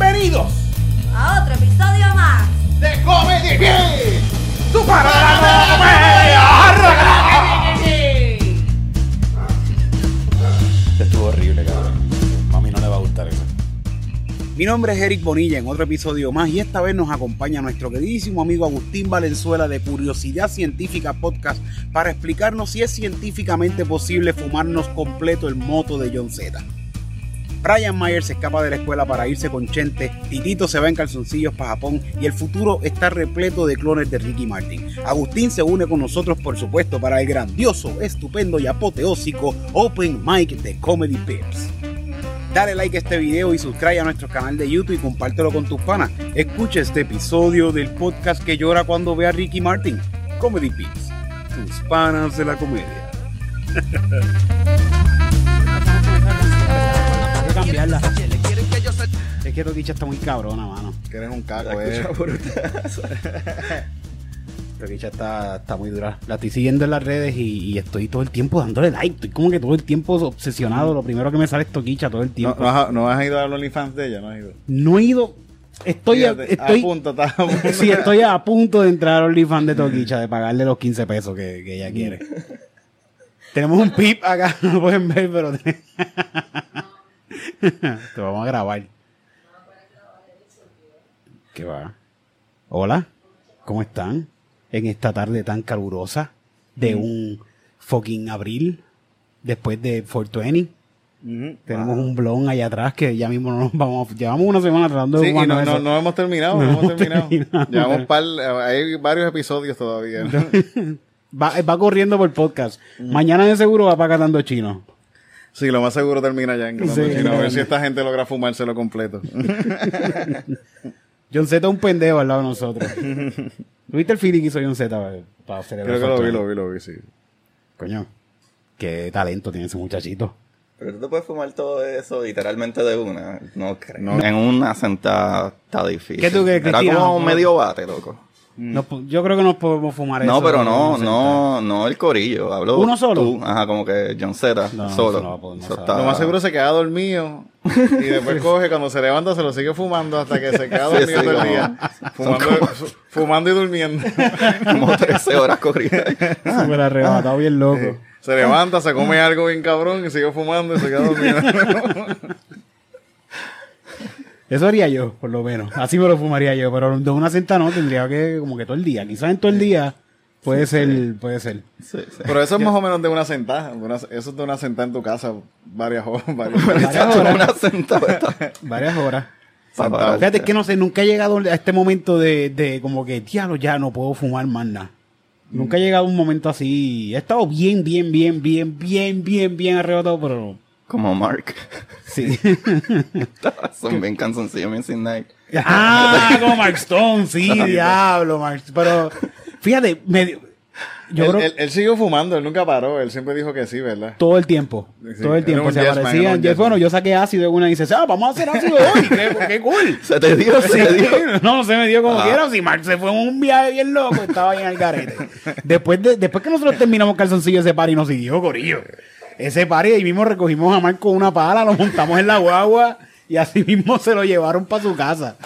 Bienvenidos A otro episodio más. de Comedy Beats, tu comedia. Estuvo horrible, cabrón. A mí no le va a gustar eso. Mi nombre es Eric Bonilla en otro episodio más y esta vez nos acompaña nuestro queridísimo amigo Agustín Valenzuela de Curiosidad Científica Podcast para explicarnos si es científicamente posible fumarnos completo el moto de John Z. Brian Mayer se escapa de la escuela para irse con Chente, Titito se va en calzoncillos para Japón y el futuro está repleto de clones de Ricky Martin. Agustín se une con nosotros, por supuesto, para el grandioso, estupendo y apoteósico Open Mic de Comedy Pips. Dale like a este video y suscríbete a nuestro canal de YouTube y compártelo con tus panas. Escucha este episodio del podcast que llora cuando ve a Ricky Martin. Comedy Pips, tus panas de la comedia. Es que Toquicha está muy cabrona, mano. Que eres un caco, eh. Toquicha está, está muy dura. La estoy siguiendo en las redes y, y estoy todo el tiempo dándole like. Estoy como que todo el tiempo obsesionado. Lo primero que me sale es Toquicha todo el tiempo. no, has, no has ido a los OnlyFans de ella, no has ido. No he ido. Estoy, a, Fíjate, estoy, a punto, a punto. sí, estoy a punto de entrar al OnlyFans de Toquicha, de pagarle los 15 pesos que, que ella quiere. Tenemos un pip acá, no lo pueden ver, pero te... vamos a grabar. ¿Qué va? Hola, ¿cómo están? En esta tarde tan calurosa de un fucking abril, después de 420. Ujú. Tenemos un blon allá atrás que ya mismo no nos vamos. Llevamos una semana tratando de Sí, y no, no, hemos terminado, no, hemos terminado. terminado. Llevamos par, hay varios episodios todavía. Va, va corriendo por podcast. Mañana de seguro va para Catando Chino. Sí, lo más seguro termina ya en Sí, Chino, a ver si esta gente logra fumárselo completo. John Z es un pendejo al lado de nosotros. ¿Viste el feeling que hizo John Z para, para celebrar Creo que lo vi, lo vi, lo vi, sí. Coño, qué talento tiene ese muchachito. Pero tú te puedes fumar todo eso literalmente de una. No creo. No. En una sentada está difícil. ¿Qué tú crees, Era Cristina? como medio bate, loco. No po- yo creo que no podemos fumar eso. No, pero no, no, no el corillo. Hablo ¿Uno solo? tú. Ajá, como que John Z, No, solo. no no está- Lo más seguro se queda dormido y después coge, cuando se levanta, se lo sigue fumando hasta que se queda dormido sí, todo el como- día. Fumando, fu- fumando y durmiendo. como 13 horas corridas. Súper arrebatado, bien loco. Se levanta, se come algo bien cabrón y sigue fumando y se queda dormido. Eso haría yo, por lo menos. Así me lo fumaría yo, pero de una sentada no, tendría que como que todo el día. Quizás en todo el día puede ser, puede ser. Sí, sí. Pero eso es más o menos de una sentada. eso es de una sentada en tu casa varias horas. Varias horas. una sentada está- Varias horas. parar. Fíjate que no sé, nunca he llegado a este momento de, de como que, diablo, ya no puedo fumar más nada. Nunca he llegado a un momento así. He estado bien, bien, bien, bien, bien, bien, bien arrebatado, pero Como Mark. sí. Son bien cansoncillos, bien sin night. ah, como Mark Stone, sí, diablo, Mark. Pero fíjate, me, yo él, creo él- él siguió fumando, él nunca paró. Él siempre dijo que sí, ¿verdad? todo el tiempo, Sí, todo el tiempo se yes aparecían. yes bueno, yo saqué ácido en una y dice, ah, vamos a hacer ácido hoy, qué, qué cool. Se te dio, se te dio. No, no se me dio como Ah. quiera. Si Mark se fue en un viaje bien loco, estaba ahí en el garete. Después, de, después que nosotros terminamos calzoncillo ese par y nos siguió, Corillo. Ese par y ahí mismo recogimos a Mark con una pala, lo montamos en la guagua y así mismo se lo llevaron para su casa.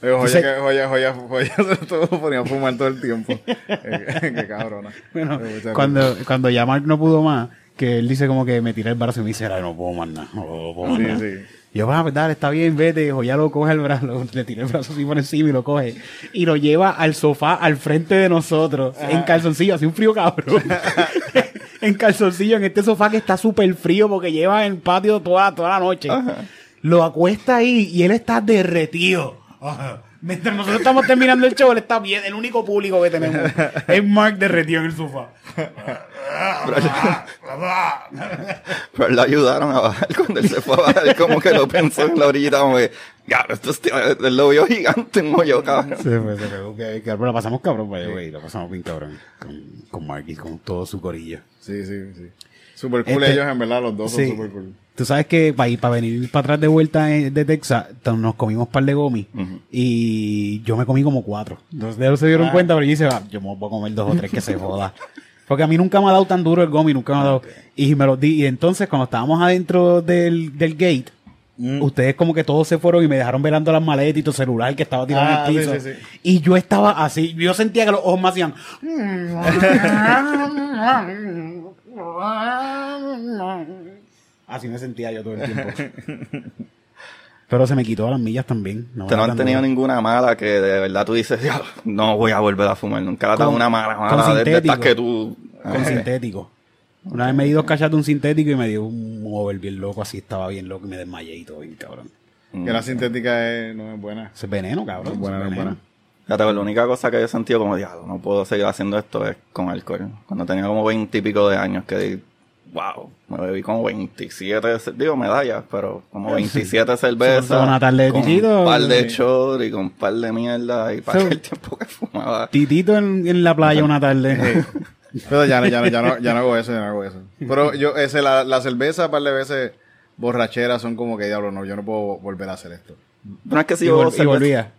Dice- joya, que, joya, joya, joya, todo ponía a fumar todo el tiempo. Eh, qué cabrona. Bueno, cuando, cuando ya Mark no pudo más, que él dice como que me tiré el brazo y me dice, "Ay, no puedo más nada, no puedo más Sí, nada". sí. Y yo, ah, pues dale, está bien, vete. O ya lo coge el brazo, le tira el brazo así por encima y lo coge. Y lo lleva al sofá al frente de nosotros, en calzoncillo, así un frío cabrón. en calzoncillo, en este sofá que está súper frío porque lleva en el patio toda, toda la noche. Lo acuesta ahí y él está derretido. Ajá. Mientras nosotros estamos terminando el show, él está bien, el único público que tenemos es Mark derretido en el sofá. Pero le ayudaron a bajar cuando él se fue a bajar, como que lo pensó en la orillita, como que, ya, esto es, él lo vio gigante, un hoyo, cabrón. Sí, pues, que- pero la pasamos cabrón, the way, la pasamos bien cabrón con, con Mark y con todo su corillo. Sí, sí, sí. Super cool Este- ellos, en verdad, los dos son super cool. Tú sabes que para, ir, para venir para atrás de vuelta de Texas, nos comimos un par de gomis y yo me comí como cuatro. Entonces ellos se dieron Ah. cuenta, pero yo dije, "Ah, yo me voy a comer dos o tres que se joda. Porque a mí nunca me ha dado tan duro el gomi, nunca me ha dado. Y me lo di. Y entonces, cuando estábamos adentro del, del gate, ustedes como que todos se fueron y me dejaron velando las maletas y tu celular que estaba tirado Ah, en el piso. sí, sí. Y yo estaba así, yo sentía que los ojos me hacían... Así me sentía yo todo el tiempo. Pero se me quitó a las millas también. No Te no han tenido ninguna mala que de verdad tú dices, "Diablo, no voy a volver a fumar. Nunca dado Con- una mala, con mala de, de estas que tú... Con sintético. Una vez me di dos cachas de un sintético y me dio un over bien loco, así estaba bien loco y me desmayé y todo bien cabrón. Que la sintética es, no es buena. Es veneno, cabrón. Es buena, es veneno. buena. Fíjate, la única cosa que yo he sentido como, diablo, no puedo seguir haciendo esto es con alcohol. Cuando tenía como 20 y pico de años que wow, me bebí como 27, ce- digo medallas, pero como 27 cervezas. Una tarde de con titito, un par de sí. shots y con un par de mierda y para aquel tiempo que fumaba. Titito en, en la playa una tarde. Pero ya no, ya no, ya no, ya no hago eso, ya no hago eso. Pero yo, ese, la, la cerveza, un par de veces borracheras son como que, diablo, no, yo no puedo volver a hacer esto. No es que si yo vol- volvía.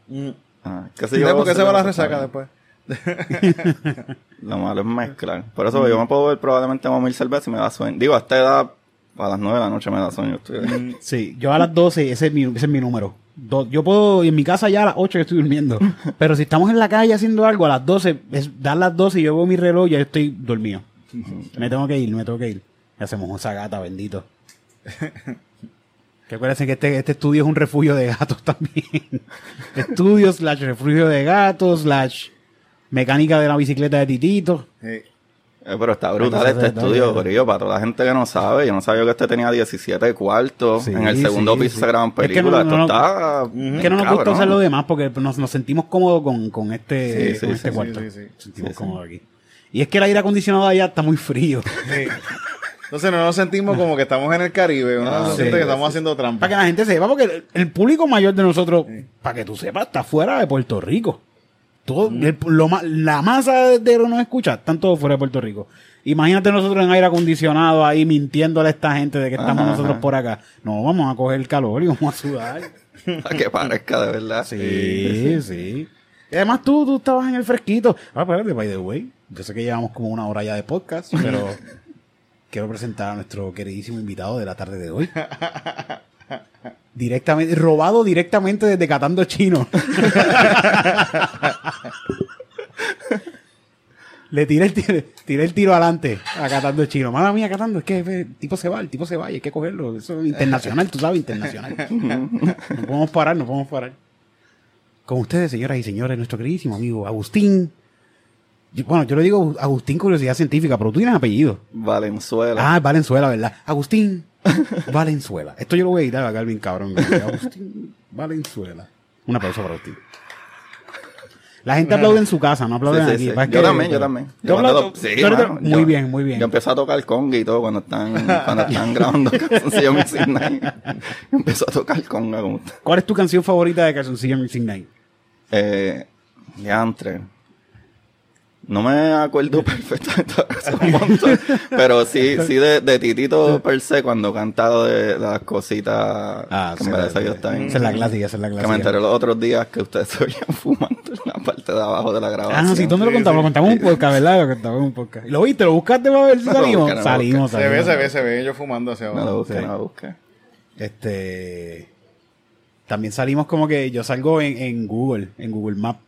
Ah, que si yo porque se va la resaca después. Lo malo es mezclar. Por eso yo me puedo ver probablemente como mil cervezas y me da sueño. Digo, a esta edad, a las 9 de la noche me da sueño. Estoy- Sí, yo a las 12, ese es mi, ese es mi número. Do- yo puedo, en mi casa ya a las 8 yo estoy durmiendo. Pero si estamos en la calle haciendo algo, a las 12, es dar las 12 y yo veo mi reloj y ya estoy dormido. Me tengo que ir, me tengo que ir. Y hacemos esa gata, bendito. Que acuérdense que este, este estudio es un refugio de gatos también. estudio slash refugio de gatos slash mecánica de la bicicleta de Titito. Sí. Eh, pero está brutal este estudio, ¿verdad? Corillo, para toda la gente que no sabe. Yo no sabía que este tenía 17 cuartos. Sí, en el segundo sí, piso sí. se graban Es que películas. no- no- Esto está. Es que no nos gusta usar lo demás porque nos, nos sentimos cómodos con, con este, Sí, sí, con sí, este sí, cuarto. sí, sí. Nos sentimos Sí, sí. cómodos aquí. Y es que el aire acondicionado allá está muy frío. Entonces no nos sentimos como que estamos en el Caribe, uno Ah, sí, siente que sí. estamos haciendo trampa. para que la gente sepa, porque el, el público mayor de nosotros, para que tú sepas, está fuera de Puerto Rico. Todo, el- lo la masa de, que nos escucha, están todos fuera de Puerto Rico. Imagínate nosotros en aire acondicionado ahí mintiéndole a esta gente de que estamos Ajá, nosotros ajá. por acá. No, vamos a coger el calor y vamos a sudar. Para que parezca de verdad. Sí, sí. Y además tú, tú estabas en el fresquito. Ah, espérate, by the way. Yo sé que llevamos como una hora ya de podcast, pero quiero presentar a nuestro queridísimo invitado de la tarde de hoy. Directamente, robado directamente desde Catando Chino. Le tiré el tiro, tiré el tiro adelante a Catando Chino. Madre mía, Catando, es que eh, el tipo se va, el tipo se va y hay que cogerlo. Eso es internacional, tú sabes, internacional. No podemos parar, no podemos parar. Con ustedes, señoras y señores, nuestro queridísimo amigo Agustín. Bueno, yo le digo Agustín Curiosidad Científica, pero tú tienes apellido. Valenzuela. Ah, Valenzuela, ¿verdad? Agustín Valenzuela. Esto yo lo voy a editar a Calvin Cabrón. Agustín Valenzuela. Un aplauso para Agustín. La gente aplaude en su casa, no Sí, aplauden sí, aquí. sí. Pasa Yo que- también, yo también. ¿Tú Yo lo- sí, mano, muy yo- bien, muy bien. Yo empecé a tocar conga y todo cuando están, cuando están grabando Calzoncillo Mixing Night. Empecé a tocar conga como. ¿Cuál es tu canción favorita de Calzoncillo Mixing Night? Eh. No me acuerdo perfectamente, hace un montón, pero sí, sí de, de Titito per se cuando cantado de, de las cositas Ah, que sí, me parece sí, que sí. están Esa es la clásica, esa es la que me clásica. enteré los otros días que ustedes se oían fumando en la parte de abajo de la grabación. Ah, sí, ¿dónde lo contamos? Lo contamos en un podcast, ¿verdad? Lo contamos en un podcast. ¿Y lo viste? ¿Lo buscaste para ver si No salimos? no lo salimos, Se ve, salimos. se ve, se ve yo fumando hacia No lo abajo. busqué, Sí. no lo busqué. Este. También salimos como que yo salgo en, en Google, en Google Maps.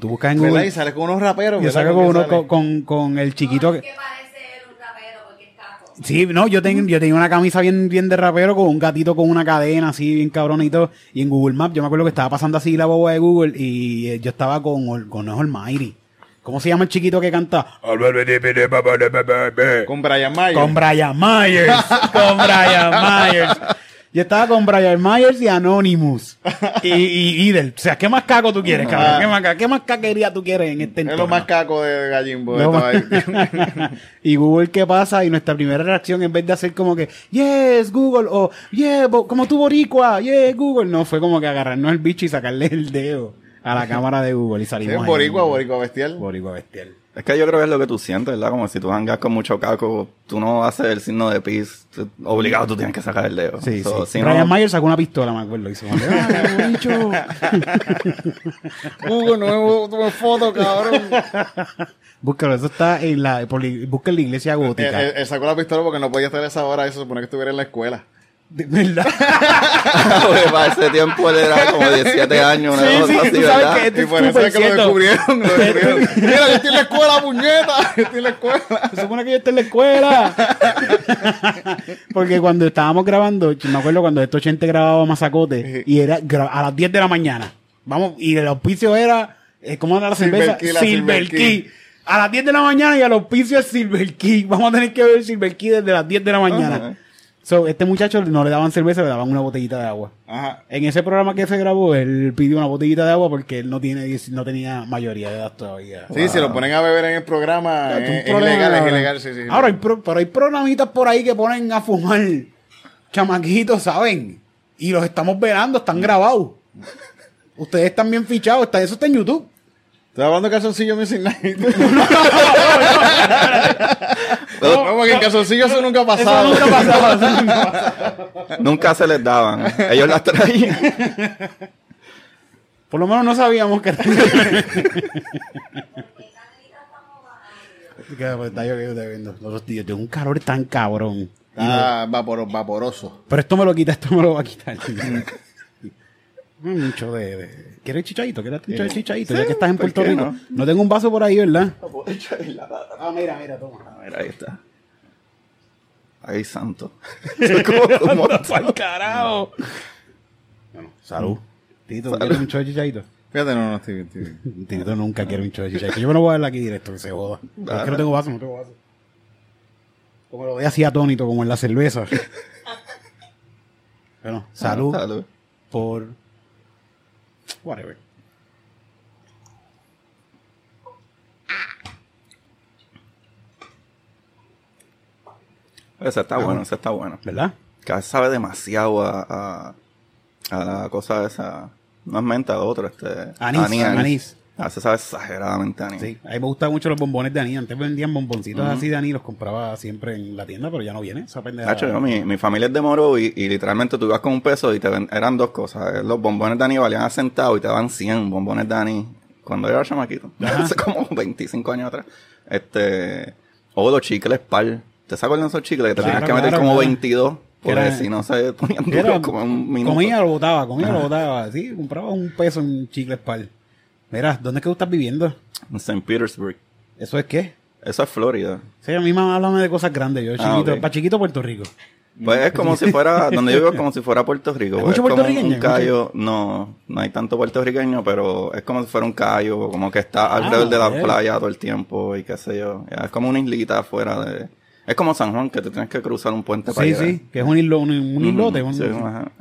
Tú buscas en. Google. Y sale con unos raperos. Yo salgo ¿Con uno sale? con, con, con el chiquito que. Que parece un rapero porque es caco. Sí, no, yo tengo, yo tenía una camisa bien, bien de rapero con un gatito con una cadena así, bien cabronito. Y en Google Maps, yo me acuerdo que estaba pasando así la boba de Google y eh, yo estaba con, con no Almighty. ¿Cómo se llama el chiquito que canta? Con Brian Mayer. Con Brian Myers. con Brian Myers. Yo estaba con Brian Myers y Anonymous. Y, y Idel. O sea, ¿qué más caco tú quieres, cabrón? ¿Qué más, qué más caquería tú quieres en este es entorno? lo más caco de Gallimbo. Ahí. y Google, ¿qué pasa? Y nuestra primera reacción, en vez de hacer como que, yes, Google, o yeah, como tu boricua, yes, Google, no, fue como que agarrarnos el bicho y sacarle el dedo a la cámara de Google y Sí, salimos. ahí. boricua, boricua bestial. Boricua bestial. Es que yo creo que es lo que tú sientes, ¿verdad? Como si tú hangas con mucho caco, tú no haces el signo de peace, obligado tú tienes que sacar el dedo. Sí, So, sí. si Brian no- Myers sacó una pistola, me acuerdo. Y se "Ah, bicho". Hugo, no tuve foto, cabrón. Búscalo, eso está en la, por busca en la iglesia gótica. él- él sacó la pistola porque no podía estar a esa hora. Eso se supone que estuviera en la escuela. De verdad. Porque para ese tiempo él era como 17 años, una Sí, cosa sí, así, tú sabes ¿verdad? que- Esto Y por eso es que lo descubrieron, lo descubrieron. Mira, yo estoy en la escuela, puñeta. Yo estoy en la escuela. Se supone que yo estoy en la escuela. Porque cuando estábamos grabando, me acuerdo cuando estos 80 grababa Mazacote y era a las 10 de la mañana. Vamos, y el auspicio era, eh, ¿cómo era la Silver cerveza? Key, la Silver Silver Key. Key. A las 10 de la mañana y el auspicio es Silver Key. Vamos a tener que ver Silver Key desde las 10 de la mañana. Ajá. So, este muchacho no le daban cerveza, le daban una botellita de agua. Ajá. En ese programa que se grabó, él pidió una botellita de agua porque él no tiene no tenía mayoría de edad todavía. Sí, si lo ponen a beber en el programa, Es un es, es problema, ilegal, es ilegal, sí, sí. Ahora, hay pro- pero hay programitas por ahí que ponen a fumar chamaquitos, ¿saben? Y los estamos velando, están grabados. Ustedes están bien fichados, está, eso está en YouTube. ¿Estás hablando de calzoncillo Music Night? Pero No, porque en calzoncillo eso nunca ha Eso pasado. nunca ha pasado, eso nunca ha pasado. Nunca se les daban. Ellos las traían. Por lo menos no sabíamos que. Nosotros, tío, tengo un calor tan cabrón. Ah, vaporo- vaporoso. Pero esto me lo quita, esto me lo va a quitar. Mucho de, de- ¿Quieres chichadito? ¿Quieres un chichadito? ya que estás en ¿por Puerto Rico. no? No? tengo un vaso por ahí, ¿verdad? Ah, mira, mira, toma. A ver, ahí está. Ay, santo. Un. ¡Pa'l carajo! Bueno, salud. Tito, ¿tú ¿quieres un de chichadito? Fíjate, no, no estoy bien, estoy bien. Tito nunca quiere un de chichadito. Yo me lo voy a dar aquí directo, que se joda. Es que no tengo vaso, no tengo vaso. Como lo voy así atónito, como en la cerveza. Bueno, salud Salud. por... Whatever. Ese está bueno, ese está bueno. ¿Verdad? Que sabe demasiado a, a, a la cosa esa. No es menta, lo otro, este. Anís, anís. A veces sabe exageradamente anís. Sí, a mí me gustan mucho los bombones de anís. Antes vendían bomboncitos así de anís, los compraba siempre en la tienda, pero ya no viene. Esa pendeja. Nacho, yo, mi, mi familia es de Moro y, y literalmente tú ibas con un peso y te ven- eran dos cosas. Eh, Los bombones de anís valían a centavo y te daban 100 bombones de anís cuando yo era chamaquito. Hace como 25 años atrás. Este, o los chicles pal. ¿Te acuerdas de esos chicles que te Claro, tenías que meter claro, como claro. 22? Que Porque si no se ponían duros como un minuto. Comía, lo botaba, comía, lo botaba. Sí, compraba un peso en chicles pal. Mira, ¿dónde es que tú estás viviendo? En St. Petersburg. ¿Eso es qué? Eso es Florida. Sí, a mí me háblame de cosas grandes. Yo, Ah, chiquito, ok. para chiquito Puerto Rico. Pues es como si fuera, donde yo vivo es como si fuera Puerto Rico. ¿Hay pues, mucho es como un callo, no, no hay tanto puertorriqueño, pero es como si fuera un callo, como que está alrededor de la playa todo el tiempo y qué sé yo. Es como una islita afuera de... Es como San Juan, que te tienes que cruzar un puente para Sí, llegar. sí, que es un, islo, un, un islote. un- Sí,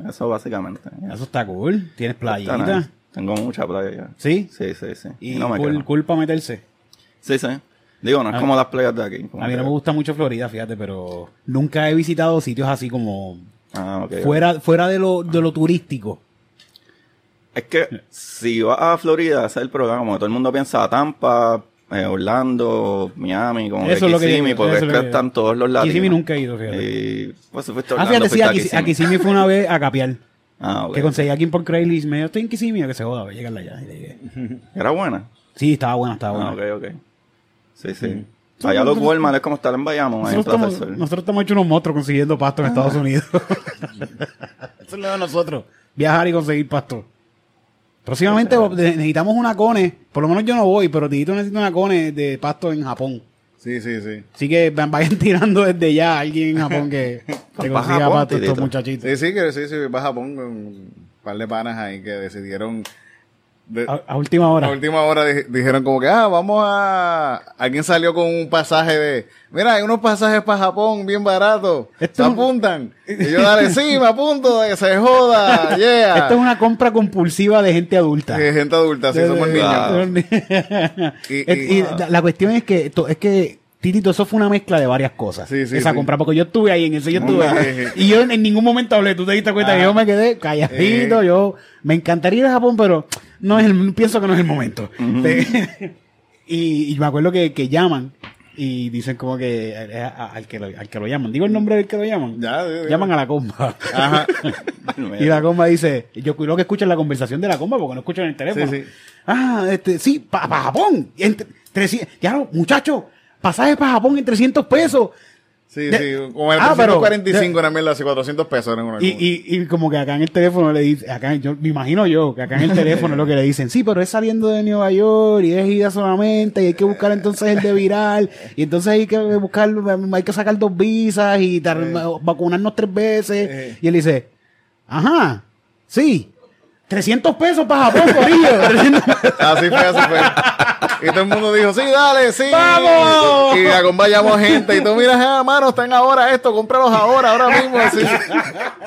eso básicamente. Eso está cool. Tienes playita. Tengo mucha playa ya. ¿Sí? Sí, sí, sí. Y no me cool para meterse. Sí, sí. Digo, no es A- como las playas de aquí. A mí no me gusta mucho Florida, fíjate, pero nunca he visitado sitios así como Ah, fuera, fuera de lo, de lo turístico. Es que si vas a Florida, ese es el problema. Como que todo el mundo piensa Tampa, eh, Orlando, Miami, como Eso que es Kissimmee, porque es que están todos los latinos. Kissimmee nunca he ido, fíjate. Y pues fuiste a Ah, Orlando, fíjate, sí, a Kissimmee. me fue una vez a capiar. Ah. Que conseguí aquí por Craigslist. Me dijo, estoy en Kissimmee, que se joda, voy a llegarle allá. Y le llegué. Era buena. Sí, estaba buena, estaba Ah, buena. ok, ok. Sí, sí. Allá los Walmart es como estar en Bayamón, en Nosotros estamos, nosotros estamos hechos unos monstruos consiguiendo pasto en Estados Unidos. Eso es lo de nosotros. Viajar y conseguir pasto. Próximamente necesitamos una cone. Por lo menos yo no voy, pero Tito necesita una cone de pasto en Japón. Sí, sí, sí. Así que va- vayan tirando desde ya a alguien en Japón que, que consiga Japón, a estos muchachitos. Sí, sí, que sí, sí, vas a Japón con un par de panas ahí que decidieron. De- A, a última hora. a última hora di- dijeron como que, ah, vamos a... Alguien salió con un pasaje de... Mira, hay unos pasajes para Japón bien baratos. Esto ¿Se es un- apuntan? Y yo, dale, sí, me apunto, de que se joda, yeah. Esto es una compra compulsiva de gente adulta. Sí, gente adulta, sí, somos niños. Y- Es- y- y la, la cuestión es que es que Titito, eso fue una mezcla de varias cosas. Sí, sí, esa sí. compra, porque yo estuve ahí en eso, yo estuve ahí. Y yo en, ningún momento hablé, tú te diste cuenta que yo me quedé calladito, yo me encantaría ir a Japón, pero no es el, pienso que no es el momento. Y, y me acuerdo que, que llaman y dicen como que eh, al que, lo, al que lo llaman, digo el nombre del que lo llaman, Ya, llaman a la comba. Ajá. Y la comba dice, yo creo que escuchan la conversación de la comba porque no escuchan el teléfono. Sí, sí. Ah, este, sí, para Japón. En tre- 300 ya, muchachos, pasajes para Japón en 300 pesos. Sí, De- sí, como el Ah, pero- 345 una mierda así 400 pesos. una Y, y, y como que acá en el teléfono le dicen, acá yo me imagino yo, que acá en el teléfono es lo que le dicen, sí, pero es saliendo de Nueva York y es ida solamente y hay que buscar entonces el de viral y entonces hay que buscar, hay que sacar dos visas y vacunarnos tres veces. Eh. Y él dice, ajá, sí, 300 pesos para Japón, corillo. 300 Así fue, así fue. Y todo el mundo dijo, sí, dale, sí. ¡Vamos! Y acompañamos gente. Y tú miras, ah, mano, están ahora esto, cómpralos ahora, ahora mismo. así.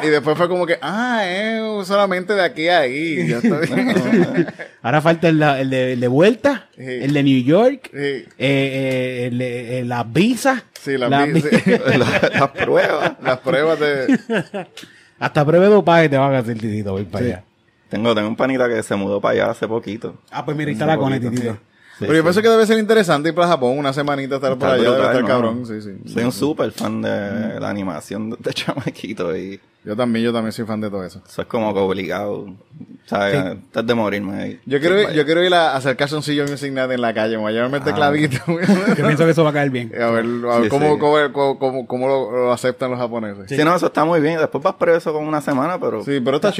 Y después fue como que, ah, es solamente de aquí a ahí. Ya está bien. Ahora falta el, el de, el de vuelta, Sí. el de New York, Sí. eh, eh, el de- eh, las visas. Sí, las la vi- vi- sí. La- Las pruebas. Las pruebas de... Hasta prueba de dopaje te van a hacer, titito, voy para allá. Tengo, tengo un panita que se mudó para allá hace poquito. Ah, pues mira, ahí está la cone, titito. Sí, Pero yo sí. pienso que debe ser interesante ir para Japón una semanita estar por allá. Debe estar ¿no? cabrón, sí, sí. Soy un súper fan de la animación de, de chamaquito y Yo también, yo también soy fan de todo eso. eso es como que obligado. ¿Sabes? Antes de morirme ahí. Yo quiero, ir, yo quiero ir a hacer calzoncillo Night en la calle. Me voy a llevarme este Ah. clavito. Yo pienso que eso va a caer bien. a ver, a ver Sí, cómo, sí. cómo, cómo, cómo- cómo lo, lo aceptan los japoneses. Sí. no, eso está muy bien. Después vas preso con una semana, pero Sí, pero está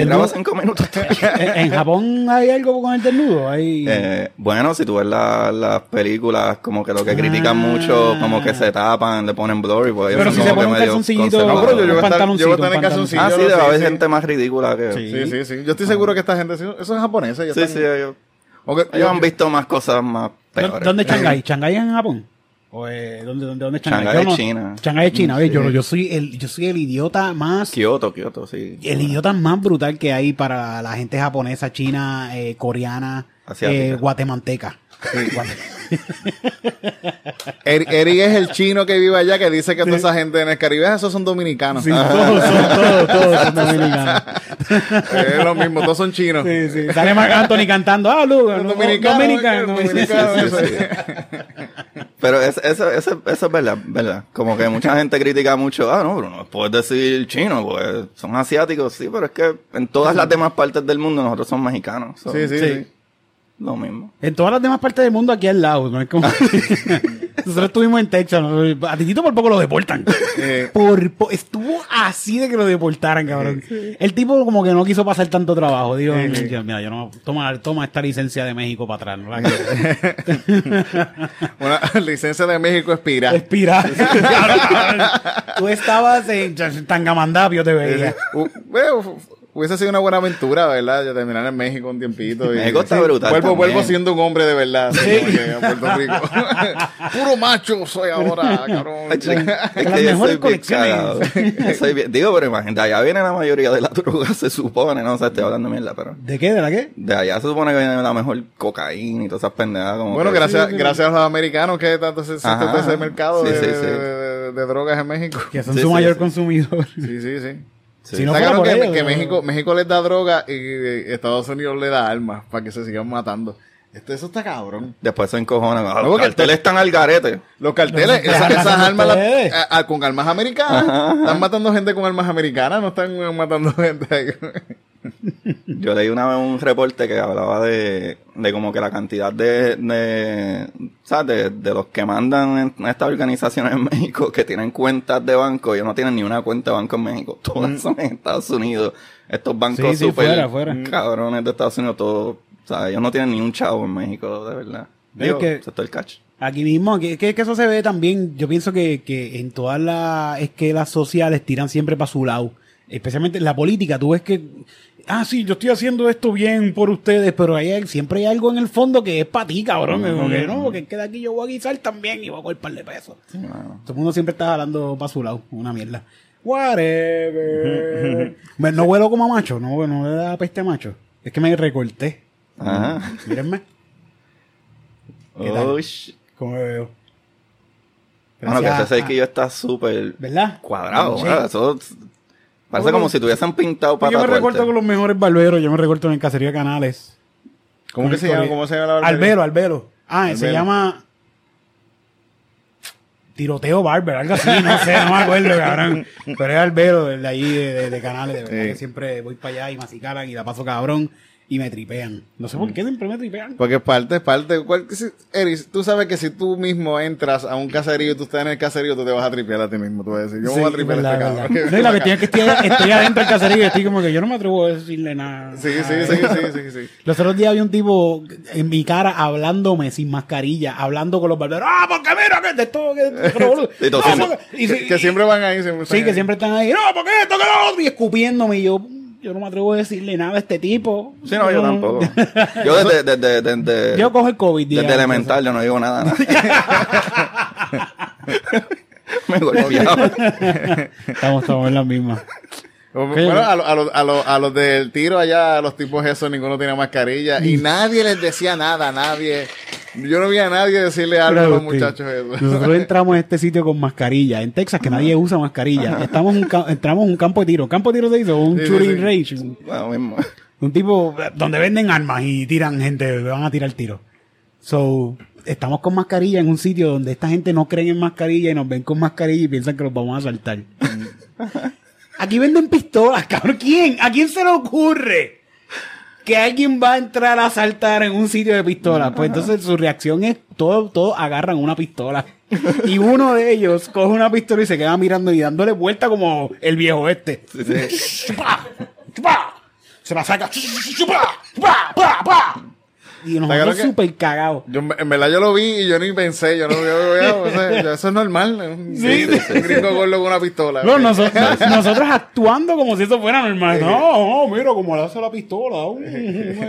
del- grabas cinco minutos. ¿En en Japón hay algo con el desnudo? Hay... Eh, bueno, si tú ves la- las películas, como que lo que critican mucho, como que se tapan, le ponen blurry, pues ellos Pero si se un calzoncillito, No, pero yo, yo estar en un calzoncillo. Ah, sí, debe haber sí. gente más ridícula que... Sí. Sí, sí, sí. Yo estoy seguro que esta gente, eso es japonesa. Sí, están- sí, ellos, Ok, ellos han yo- visto más cosas más ¿Dó- peores. ¿Dónde es Shanghái? ¿Shanghái es en Japón? ¿O eh, ¿dónde, dónde, dónde es Shanghái? Shanghái Yo es China. Shanghái es China. Oye, yo, yo, soy el, yo soy el idiota más... Kioto, Kioto, sí. El idiota más brutal que hay para la gente japonesa, china, eh, coreana, eh, guatemalteca. Eric es el chino que vive allá que dice que toda esa gente en el Caribe, esos son dominicanos. Sí, todos son, todos, todos son dominicanos. es lo mismo, todos son chinos. Sí, sí. Sale Marc Anthony cantando, ah, Lugo, Los no, dominicanos, dominicano. dominicanos, Sí. Pero eso, eso, eso, eso es verdad, verdad. Como que mucha gente critica mucho, ah, no, pero no puedes decir chino, pues son asiáticos, sí, pero es que en todas las demás partes del mundo nosotros somos mexicanos. so, Sí, sí, Sí. Lo mismo. En todas las demás partes del mundo, aquí al lado. ¿no? Es como... Nosotros estuvimos en Texas. ¿no? A Titito por poco lo deportan. Eh. Por, po- estuvo así de que lo deportaran, cabrón. El tipo como que no quiso pasar tanto trabajo. Digo, mira, yo no... Toma, toma esta licencia de México para atrás. ¿no? Una licencia de México expira. Cabrón, Tú estabas en Tangamandapio, te veía. Uh, bueno, fu- hubiese sido una buena aventura, ¿verdad? Ya terminar en México un tiempito. Y, México está brutal Vuelvo, también. vuelvo siendo un hombre de verdad. Sí. que a Puerto Rico. Puro macho soy ahora, cabrón. Es que las mejores soy bien colecciones. cagado. Yo soy bien- digo, pero imagínate, allá viene la mayoría de la droga, se supone, no sé, estoy hablando mierda, pero ¿De qué? ¿De la qué? de allá se supone que viene la mejor cocaína y todas esas pendejadas. Como Bueno, que- gracias, gracias a los americanos que tanto se ese mercado Sí, de, sí, sí. de- de- de drogas en México. Que son Sí, su sí, mayor sí. consumidor. Sí, sí, sí. Sí. Si no Está fuera claro por que, ellos, que México, México les da droga y eh, Estados Unidos le da armas para que se sigan matando. Esto, eso está cabrón. Después se encojonan. Ah, No, los carteles están al garete. Los carteles, No, esas, armas las- puede. a- a- con armas americanas. Están matando gente con armas americanas, no están matando gente. Yo leí una vez un reporte que hablaba de, de como que la cantidad de, de, ¿sabes? De, de los que mandan en estas organizaciones en México que tienen cuentas de banco, ellos no tienen ni una cuenta de banco en México, todas son en Estados Unidos. Estos bancos Sí, sí, super fuera, fuera. cabrones de Estados Unidos, todos, o sea, ellos no tienen ni un chavo en México, de verdad. Es Digo, que- excepto el catch. Aquí mismo, que, que, que eso se ve también, yo pienso que, que en todas las esquelas sociales tiran siempre para su lado. Especialmente en la política, tú ves que, ah, sí, yo estoy haciendo esto bien por ustedes, pero hay, siempre hay algo en el fondo que es para ti, cabrón. Como que no, porque es que de aquí yo voy a guisar también y voy a par de pesos. Bueno. Todo el mundo siempre está jalando para su lado, una mierda. Whatever. No huelo como a macho, no, no le da peste a macho. Es que me recorté. Ajá. Mírenme, ¿Qué tal? Oh, sh- cómo me veo. Bueno, que Gracias ese a- sequillo está súper cuadrado. ¿verdad? Eso parece como si tuviesen pintado para yo me recorto con los mejores barberos, yo me recorto en el caserío de Canales. ¿Cómo que se llama? ¿Cómo se llama la barbería? Albero, Albero. Ah, se llama Tiroteo Barber, algo así, no sé, no me acuerdo, cabrón. Pero es Albero, el de ahí de, de- de Canales, de verdad Sí. que siempre voy para allá y me acicalan y la paso cabrón. Y me tripean. No sé por qué siempre me tripean. Porque es parte, es parte. Eris, tú sabes que si tú mismo entras a un caserío y tú estás en el caserío, tú te vas a tripear a ti mismo. Tú vas a decir, yo me voy a tripear a este cabrón. No, y la cuestión es que estoy, estoy adentro del caserío y estoy como que yo no me atrevo a decirle nada. Sí, sí, sí, sí, sí, sí. Los otros días había un tipo en mi cara hablándome sin mascarilla, hablando con los barberos. ¡Ah, porque mira que de esto! Que! Y. No, Que, que siempre van ahí. Siempre Sí, que siempre están ahí. ¡No, porque esto, que lo otro! Y escupiéndome. Y yo, yo no me atrevo a decirle nada a este tipo. Sí, no, yo tampoco. Yo desde, desde, desde, Yo cojo el COVID. desde digamos, elemental yo no digo nada. nada. Me golpeaba. Estamos, estamos en la misma. Bueno, a, lo- a, los- a, los- a los del tiro allá, a los tipos esos, ninguno tenía mascarilla. Y nadie les decía nada, nadie. Yo no vi a nadie decirle algo a los muchachos. Nosotros entramos a este sitio con mascarilla. En Texas, que nadie usa mascarilla. Estamos en un entramos en un campo de tiro. ¿Campo de tiro se hizo? Un Sí, shooting sí. range. Un, Bueno, mismo. un tipo eh, donde venden armas y tiran gente, van a tirar tiro. So, estamos con mascarilla en un sitio donde esta gente no cree en mascarilla y nos ven con mascarilla y piensan que los vamos a asaltar. Aquí venden pistolas, cabrón. ¿Quién? ¿A quién se le ocurre que alguien va a entrar a asaltar en un sitio de pistolas? Pues entonces su reacción es, todos todos agarran una pistola. Y uno de ellos coge una pistola y se queda mirando y dándole vuelta como el viejo este. Se la saca. ¡Chupa! ¡Pa! ¡Pa! ¡Pa! Y nosotros súper cagados. Yo, en verdad yo lo vi y yo ni pensé, yo no yo, o sea, eso es normal. Un, Sí, un gringo gordo con una pistola. No, nosotros, nosotros actuando como si eso fuera normal. No, no, mira cómo le hace la pistola.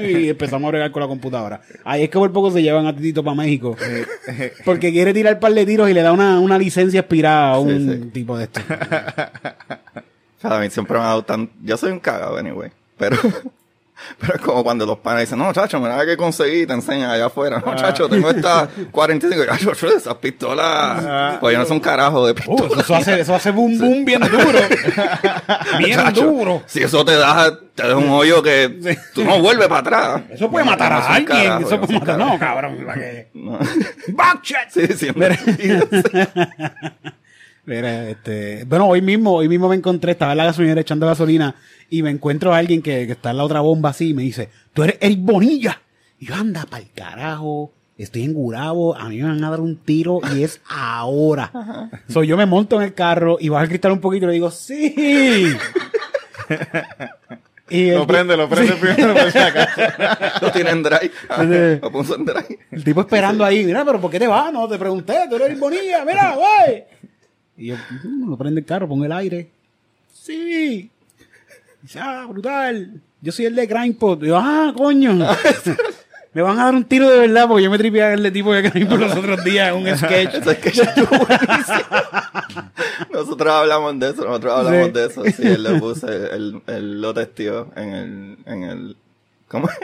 Y empezamos a bregar con la computadora. Ahí es que por poco se llevan a Titito para México. Porque quiere tirar un par de tiros y le da una, una licencia expirada a un Sí, sí. tipo de esto. A mí siempre me ha dado tan... Yo soy un cagado, anyway. Pero... Pero es como cuando los panas dicen, no, chacho, mira que conseguí, te enseñan allá afuera. No, chacho, tengo esta 45. Chacho, esas pistolas. Pues yo no soy un carajo de Uh, pistola. eso, hace, eso hace boom boom bien duro. Bien Chacho, duro. Si eso te da, te da un hoyo que tú no vuelves para atrás. Eso puede matar a alguien. carajo, eso puede matar. carajo. No, cabrón. ¿para qué? No. Sí, siempre. Mira, este, bueno, hoy mismo, hoy mismo me encontré, estaba en la gasolinera echando gasolina y me encuentro a alguien que, que está en la otra bomba así y me dice, tú eres Eric Bonilla. Y yo, anda pa'l carajo, estoy en Gurabo, a mí me van a dar un tiro y es ahora. So, yo me monto en el carro y bajo el cristal un poquito y le digo, sí. Y Lo el, prende, lo prende primero por si acaso. Lo tiene en drive. Sí. Lo puso en drive. el tipo esperando ahí, mira, pero ¿por qué te vas? No, te pregunté, tú eres Eric Bonilla, mira, güey. Y yo, "Mm, lo prende el carro, pongo el aire. Sí. Dice, ah, brutal. Yo soy el de Grindpot. Yo, ah, coño. Me van a dar un tiro de verdad porque yo me tripeé a el tipo de Grindpot los otros días en un sketch. Eso es que ya estuvo buenísimo. Nosotros hablamos de eso, nosotros hablamos Sí. de eso. Sí, él le puse, él, él lo testió en el, en el, ¿cómo?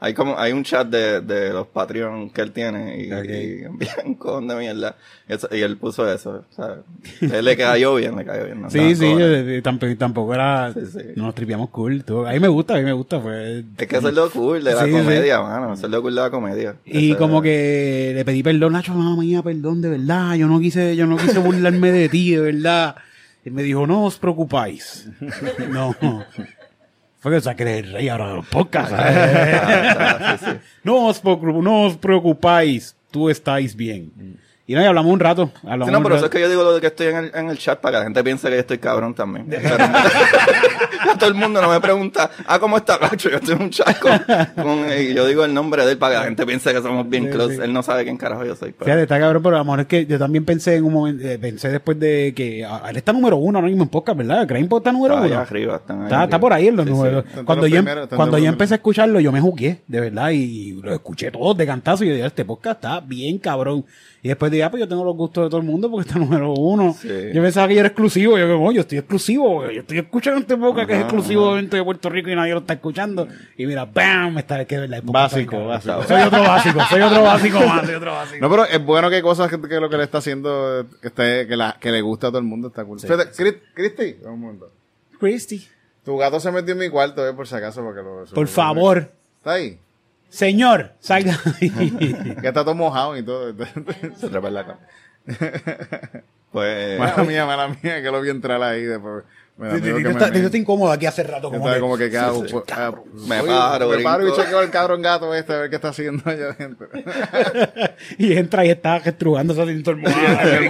Hay como, hay un chat de, de los Patreon que él tiene y, Ok. y envían con de mierda. Y, eso- y él puso eso, ¿sabes? Él le cayó bien, le cayó bien. no Sí, sí, yo, eh, tampoco, tampoco era. Sí, sí. Nos tripeamos cool. todo. A mí me gusta, a mí me gusta. Fue, Es que eso es lo cool de la Sí, comedia, mano. Eso es lo cool de la comedia. Y Ese- como que le pedí perdón, Nacho, mamá mía, perdón, de verdad. Yo no quise, yo no quise burlarme de ti, de verdad. Y me dijo, no os preocupáis. No. Fue que saqué el rey ahora podcasts. Ah, no, os, preocu- no os preocupáis, tú estáis bien. Y no, y hablamos un rato. Hablamos Sí, no, un pero eso es que yo digo lo de que estoy en el, en el chat para que la gente piense que yo estoy cabrón también. Pero- todo el mundo no me pregunta, ah, ¿cómo está Gacho? Yo estoy en un chat con, con- y yo digo el nombre de él para que la gente piense que somos bien Sí, close. sí. Él no sabe quién carajo yo soy. pero- Fíjate, está cabrón, pero a lo mejor es que yo también pensé en un momento, eh, pensé después de que ah, él está número uno ahora mismo en podcast, ¿verdad? Grindpot está número Está allá uno. arriba, están ahí Está, arriba. está por ahí en los Sí, números. Cuando, los yo, primeros, cuando yo empecé a escucharlo, yo me jugué, de verdad, y lo escuché todos de cantazo y yo dije, este podcast está bien cabrón. Y después dije, ah, pues yo tengo los gustos de todo el mundo porque está número uno. Sí. Yo pensaba que yo era exclusivo. Yo como, yo estoy exclusivo. Yo estoy escuchando este podcast que es exclusivo de de Puerto Rico y nadie lo está escuchando. Y mira, ¡bam! Me está que el podcast Básico, básico. Soy otro básico, soy otro básico más, soy otro básico. No, pero es bueno que hay cosas que, que lo que le está haciendo, que, esté- que, la, que le gusta a todo el mundo, está cool. Fíjate, Cri- Cristi, un momento. Christy, Tu gato se metió en mi cuarto, eh, por si acaso, porque lo... por favor, Está ahí. Señor, salga. Que está todo mojado y todo. Se trepa en la cama. Pues, mala mía, mala mía, que lo vi entrar ahí después. Me da miedo Tito que me está, Tito meen. está incómodo aquí hace rato. Como que, como que ¿qué hago? sí. Pues, ah, Me paro, me paro y chequeo el cabrón gato este a ver qué está haciendo allá adentro. y entra y está estrugándose así en todo el mundo.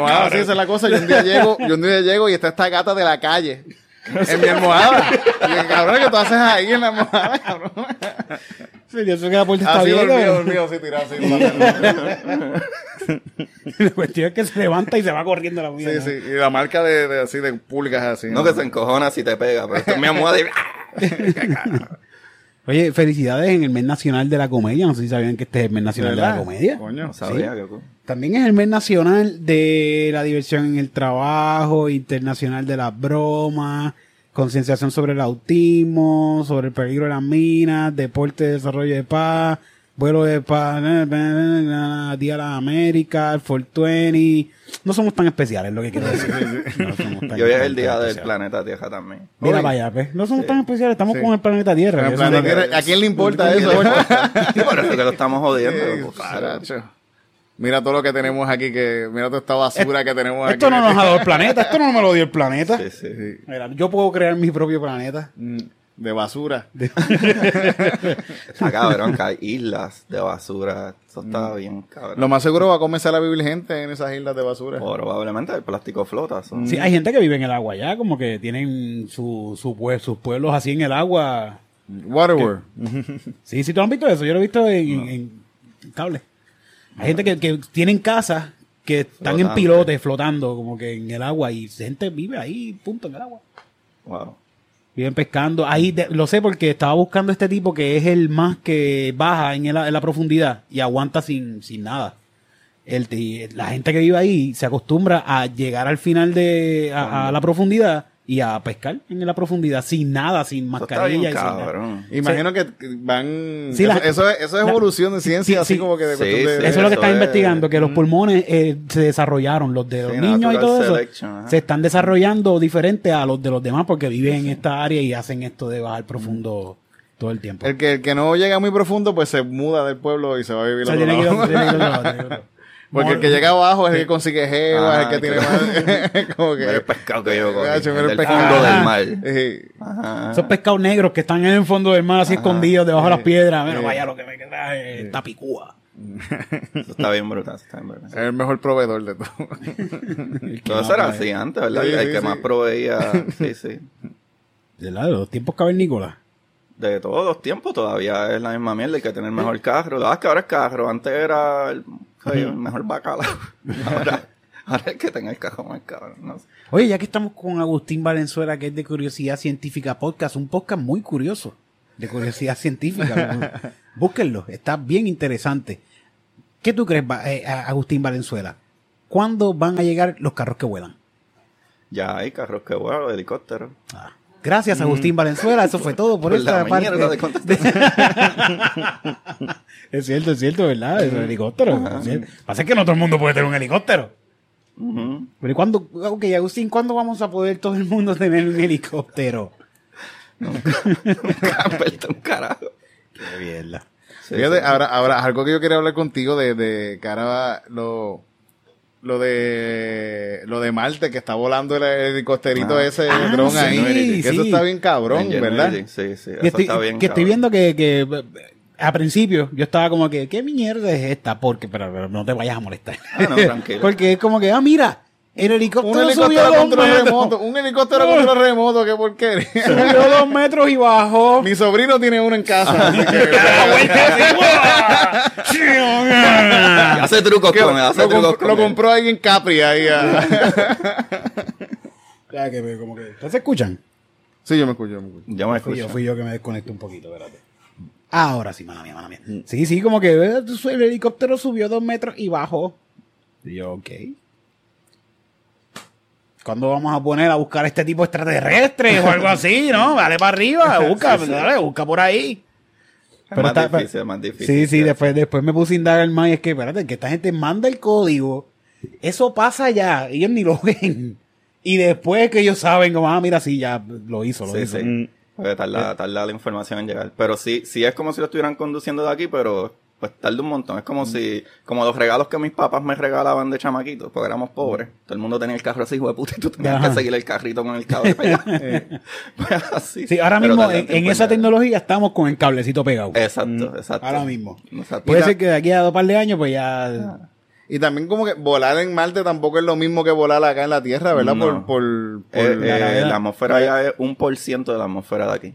así esa es la cosa. Yo un día llego, yo un día llego y está esta gata de la calle. En mi almohada. Y el cabrón, ¿qué tú haces ahí en la almohada, cabrón? Sí, yo sé que la puerta está Así abierta. dormido, dormido, así tirado, así. La cuestión es que se levanta y se va corriendo la mía. Sí, sí. Y la marca de, de así, de pulgas así. No que se encojona si te pega, pero esto es mi almohada y... Oye, felicidades en el mes nacional de la comedia. No sé si sabían que este es el mes nacional de la comedia. Coño. No sabía que... También es el mes nacional de la diversión en el trabajo, internacional de las bromas, concienciación sobre el autismo, sobre el peligro de las minas, deporte de desarrollo de paz, vuelo de paz, eh, eh, eh, Día de las Américas, 420. No somos tan especiales, lo que quiero decir. No somos tan- Y hoy es el día del planeta Tierra también. Mira allá, pues. No somos tan especiales, estamos Sí. con el planeta Tierra. El planeta ¿A quién le importa ¿Quién eso? Sí, por eso que lo estamos jodiendo. Sí, pues. Mira todo lo que tenemos aquí, que mira toda esta basura que tenemos aquí. Esto no nos ha dado el planeta, esto no me lo dio el planeta. Sí, sí. Sí. Mira, yo puedo crear mi propio planeta. Mm, De basura. Está cabrón que hay islas de basura. Eso está bien cabrón. Lo más seguro va a comenzar a vivir gente en esas islas de basura. Probablemente el plástico flota. son- Sí, hay gente que vive en el agua ya, como que tienen su, su pue- sus pueblos así en el agua. Waterworld. Sí, sí, tú has visto eso, yo lo he visto en, en- en cable. Hay gente que, que tienen casas que están en pilotes flotando como que en el agua y gente vive ahí, punto, en el agua. Wow. Viven pescando. Ahí de- lo sé porque estaba buscando este tipo que es el más que baja en, el- en la profundidad y aguanta sin, sin nada. El, la gente que vive ahí se acostumbra a llegar al final de a, a la profundidad y a pescar en la profundidad sin nada, sin Eso está mascarilla bien y sin nada. cabrón. Imagino que van. Sí, eso, la- eso es, eso es la- evolución de ciencia, sí, así sí. como que de Sí, cuestión de. sí. Eso es lo que están es- investigando, que los pulmones eh, se desarrollaron, los de los Sí, niños y todo eso, ajá. se están desarrollando diferente a los de los demás porque viven en esta área y hacen esto de bajar profundo todo el tiempo. El que, el que no llega muy profundo, pues se muda del pueblo y se va a vivir O sea, al otro tiene que ir a- lado. tiene que ir tiene. Porque el que llega abajo es el que consigue jeva, es el Ah, que tiene claro. más. como que. El pescado que yo mira el del pescado. fondo Ah. del mar. Ajá. Esos pescados negros que están en el fondo del mar así escondidos debajo de las piedras. Mira, Sí. vaya lo que me queda es tapicúa. Eso está bien brutal. eso Está bien brutal. Es el mejor proveedor de todo. Todo eso era así antes, ¿verdad? Sí, el sí, que sí. más proveía, sí, sí. De lado, los tiempos cavernícolas. De todos los tiempos todavía es la misma mierda, hay que tener el mejor carro. Ah, es que ahora es carro, antes era el, el mejor bacalao. Ahora, ahora es que tenga el carro más cabrón. No sé. Oye, ya que estamos con Agustín Valenzuela, que es de Curiosidad Científica Podcast, un podcast muy curioso de curiosidad científica. Búsquenlo, está bien interesante. ¿Qué tú crees, eh, Agustín Valenzuela? ¿Cuándo van a llegar los carros que vuelan? Ya hay carros que vuelan, helicópteros. Ah, Gracias, Agustín Valenzuela. Eso fue todo por Por esta la parte. de es cierto, es cierto, ¿verdad? Es un helicóptero. es cierto. Pasa que no todo el mundo puede tener un helicóptero. Ujú. Pero ¿y cuándo, ok, Agustín, ¿cuándo vamos a poder todo el mundo tener un helicóptero? Un carajo. Qué mierda. Sí, Fíjate, sí. ahora, ahora, algo que yo quería hablar contigo de, de ahora va lo, lo de, lo de Marte, que está volando el helicópterito Ah. ese Ah, dron sí, ahí. Que eso sí. está bien cabrón, ¿verdad? Sí, sí, eso Que estoy, está bien que estoy cabrón. viendo que, que a principio yo estaba como que, ¿qué mierda es esta? Porque, pero, pero no te vayas a molestar. Ah, no, tranquilo. Porque es como que, ah, mira, el Un helicóptero subió helicóptero dos control metros. remoto, un helicóptero control remoto, qué porquería. Subió dos metros y bajó. Mi sobrino tiene uno en casa, así que... Hace trucos con él, hace lo, trucos comp- con lo él. compró ahí en Capri, ahí. ah. Ya que me- como que, ¿ustedes se escuchan? Sí, yo me escucho, yo me escucho. Ya me Fui yo, escucho. fui yo que me desconecté un poquito, espérate. Ahora sí, mala mía, mala mía. Sí, sí, como que eh, el helicóptero subió dos metros y bajó. Y yo, ok. ¿Cuándo vamos a poner a buscar este tipo extraterrestre o algo así, no? Vale para arriba, busca, dale, busca por ahí. Es Pero más está- difícil, es más difícil. Sí, sí, después, después me puse a indagar más y es que, espérate, que esta gente manda el código, eso pasa ya, ellos ni lo ven. Y después que ellos saben, como, ah, mira, sí, ya lo hizo, lo Sí, hizo. sí. Porque tarda, tarda la información en llegar. Pero sí, sí es como si lo estuvieran conduciendo de aquí, pero pues tarda un montón. Es como si, como los regalos que mis papás me regalaban de chamaquitos, porque éramos pobres. Todo el mundo tenía el carro así, hijo de puta, y tú tenías Ajá. que seguir el carrito con el cable pegado. pues así. Sí, ahora Pero mismo en, esa tecnología estamos con el cablecito pegado. Exacto, exacto. Ahora mismo. Exacto. Puede ser que de aquí a dos par de años, pues ya. Y también como que volar en Marte tampoco es lo mismo que volar acá en la Tierra, ¿verdad? No. Por, por, por- Eh, la eh, la atmósfera ya es un por ciento de la atmósfera de aquí.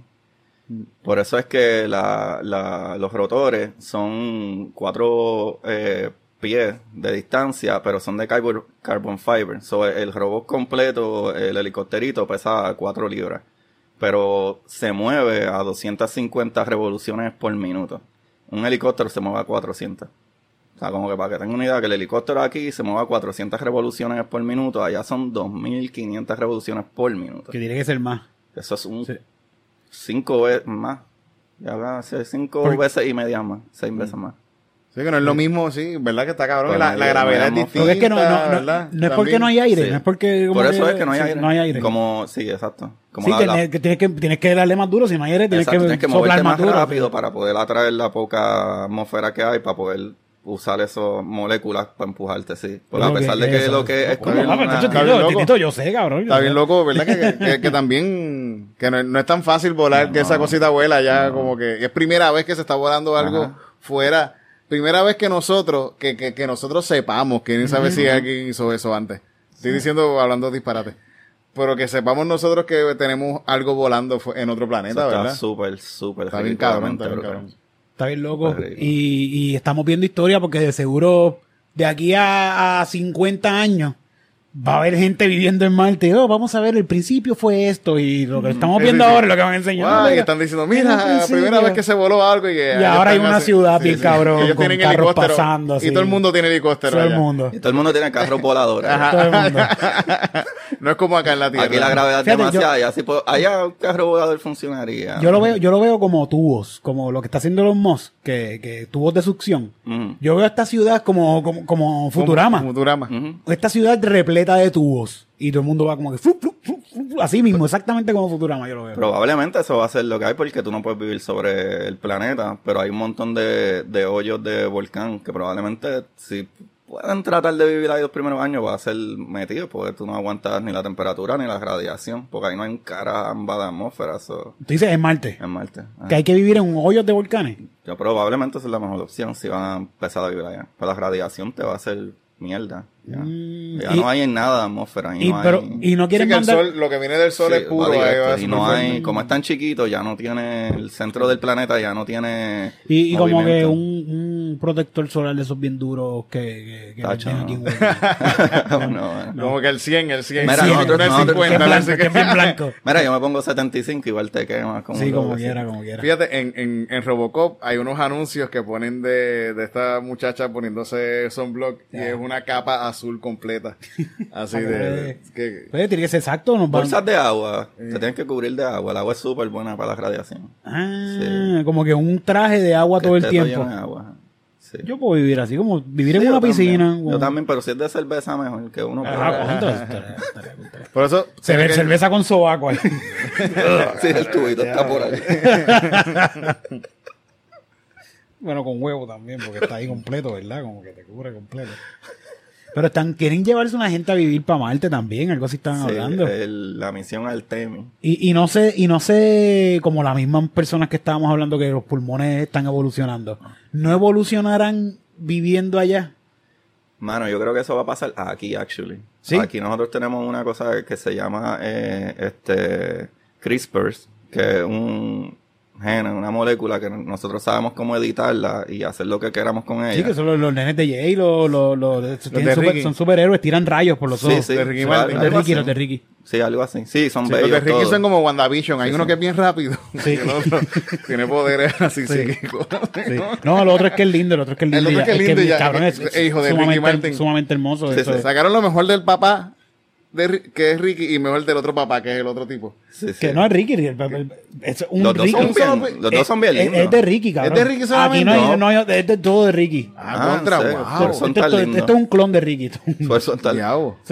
Por eso es que la, la- los rotores son cuatro eh, pies de distancia, pero son de carbon, carbon fiber. So, el robot completo, el helicópterito, pesa cuatro libras. Pero se mueve a 250 revoluciones por minuto. Un helicóptero se mueve a 400. O sea, como que para que tengan una idea, que el helicóptero aquí se mueve a 400 revoluciones por minuto, allá son 2500 revoluciones por minuto. Que tiene que ser más. Eso es un Sí. Cinco veces más. Ya va a ser cinco Por- veces y media más, seis veces más. Sí, que no es lo mismo, sí, ¿verdad? Que está cabrón. Pues la, la gravedad es distinta, Porque es que no, no, no, no es porque no hay aire, Sí. no es porque. como Por eso es que no hay sí, aire. No hay aire. Como, sí, exacto. Como sí, la- tienes, la- que, tienes, que, tienes que darle más duro. Si no hay aire, tienes exacto, que, tienes que soplar moverte más duro. rápido para poder atraer la poca atmósfera que hay, para poder usar esas moléculas para empujarte, sí. A que- pesar de que eso. lo que es como una- tacho, Está bien loco. Tito, yo sé, cabrón. yo Está bien loco, ¿verdad? Que, que- que- que también, que no, no es tan fácil volar, que esa cosita vuela ya, como que es primera vez que se está volando algo Ajá. fuera. Primera vez que nosotros, que, que, que nosotros sepamos, que ni sabe si alguien hizo eso antes. Estoy diciendo, hablando disparate. Pero que sepamos nosotros que tenemos algo volando en otro Eso planeta, está ¿verdad? súper, súper Está bien cabrón, está bien cabrón. Está bien loco. Y, y estamos viendo historia porque de seguro de aquí a, a 50 años va a haber gente viviendo en Marte. Oh, vamos a ver, el principio fue esto. Y lo que estamos Sí, viendo sí, sí. ahora es lo que van a enseñar. Guau, y Mira, están diciendo, mira, primera vez que se voló algo y que... Y ahora hay una así- ciudad bien cabrón, Ellos con tienen carros helicóptero. pasando, Y así. todo el mundo tiene helicóptero Todo el mundo. Y todo el mundo tiene carros voladores. Todo el mundo. No es como acá en la Tierra. Aquí la gravedad es demasiada. y así puedo- allá un carro volador funcionaría. Yo lo veo, yo lo veo como tubos, como lo que está haciendo los Moss, que, que tubos de succión. Yo veo esta ciudad como, como, como Futurama. Futurama. Esta ciudad repleta de tubos. Y todo el mundo va como que flup, flup, flup, flup, así mismo, exactamente como Futurama, yo lo veo. Probablemente eso va a ser lo que hay porque tú no puedes vivir sobre el planeta, pero hay un montón de, de hoyos de volcán que probablemente si pueden tratar de vivir ahí los primeros años va a ser metido porque tú no aguantas ni la temperatura ni la radiación porque ahí no hay un caramba de atmósfera eso Tú dices en Marte, en Marte. Ajá. que hay que vivir en hoyos de volcanes. Yo probablemente esa es la mejor opción si van a empezar a vivir allá. Pero la radiación te va a hacer mierda. Ya, Mm, Ya y- no hay nada de atmósfera. Y, Y, no pero, hay... y no quieren mandar... sol, lo que viene del sol Sí, es puro. ahí y no hay, como es tan chiquito, ya no tiene el centro del planeta, ya no tiene. Y, y como que un, un protector solar de esos bien duros que, que, que Tacho, venden no. aquí en Walmart. No, no. Como que el 100, el 100. Mira, el 100, nosotros- no el nosotros- 50, que es no el blanco, que es bien 50. blanco. Mira, yo me pongo 75, igual te quemas. Como Sí, como quiera, como quiera. Fíjate, en, en, en Robocop hay unos anuncios que ponen de, de esta muchacha poniéndose sunblock y es una capa azul completa. Así de... que- Pues tiene que ser exacto. Nos van- Bolsas de agua, se tienen que cubrir de agua. El agua es súper buena para la radiación. Ah, como que un traje de agua Que todo el tiempo. agua. Sí. Yo puedo vivir así, como vivir Sí, en una también. piscina. Yo también, pero si es de cerveza, mejor que uno. Ah, estaría- Por eso... Cerve- que- cerveza con sobaco ahí. sí, el tubito está por ahí. bueno, con huevo también, porque está ahí completo, ¿verdad? Como que te cubre completo. Pero están, quieren llevarse una gente a vivir para Marte también, algo así están Sí, hablando. el- la misión Artemis. Y, y no sé, y no sé, como las mismas personas que estábamos hablando que los pulmones están evolucionando, ¿no evolucionarán viviendo allá? Mano, yo creo que eso va a pasar aquí, actually. ¿Sí? Aquí nosotros tenemos una cosa que se llama eh, este CRISPR, que es un gen, una molécula que nosotros sabemos cómo editarla y hacer lo que queramos con ella. Sí, que son los, los nenes de Jay, los, los, los- tienen de super- Ricky. son superhéroes, tiran rayos por los ojos. sí, de Ricky sí, Martin. Los de Ricky, los de Ricky. Sí, algo así. Sí, son Sí, los bellos de Ricky todos. son como WandaVision. Hay uno que es bien rápido. Sí. Y el otro tiene poderes así Sí. psíquicos. Sí. No, el otro es que es lindo, el otro es que es El lindo. otro es que es ya- lindo el ya, cabrón es, es hijo de Ricky sumamente, Martin. sumamente hermoso. Sí, eso. Sacaron lo mejor del papá, de, que es Ricky, y mejor del otro papá, que es el otro tipo. Sí, sí. Que no es Ricky. el- el- es un Los dos Ricky. son bien- los dos son bien Es- lindos. Es de Ricky, cabrón. ¿Es de Ricky Aquí solamente? no hay, No. no hay- es de todo de Ricky. Ah, Ah, contra, serio. wow. Son Esto, es un clon de Ricky. Por eso tal.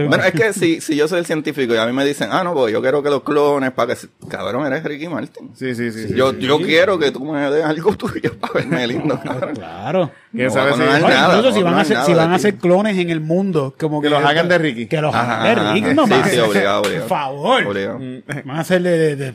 Bueno, es que si, si yo soy el científico y a mí me dicen, ah, no, pues yo quiero que los clones para que... Cabrón, eres Ricky Martin. Sí, sí, sí. sí. yo yo quiero que tú me des algo tuyo para verme lindo, cabrón. Claro. ¿Quién No sabe si- Oye, nada, incluso no si va van, a hacer, nada si van a hacer clones en el mundo, como Que que, los hagan de Ricky. Que los hagan de Ricky, no Sí, más. sí, obligado, obligado. Por favor. Obligado. Van a hacerle de, de, de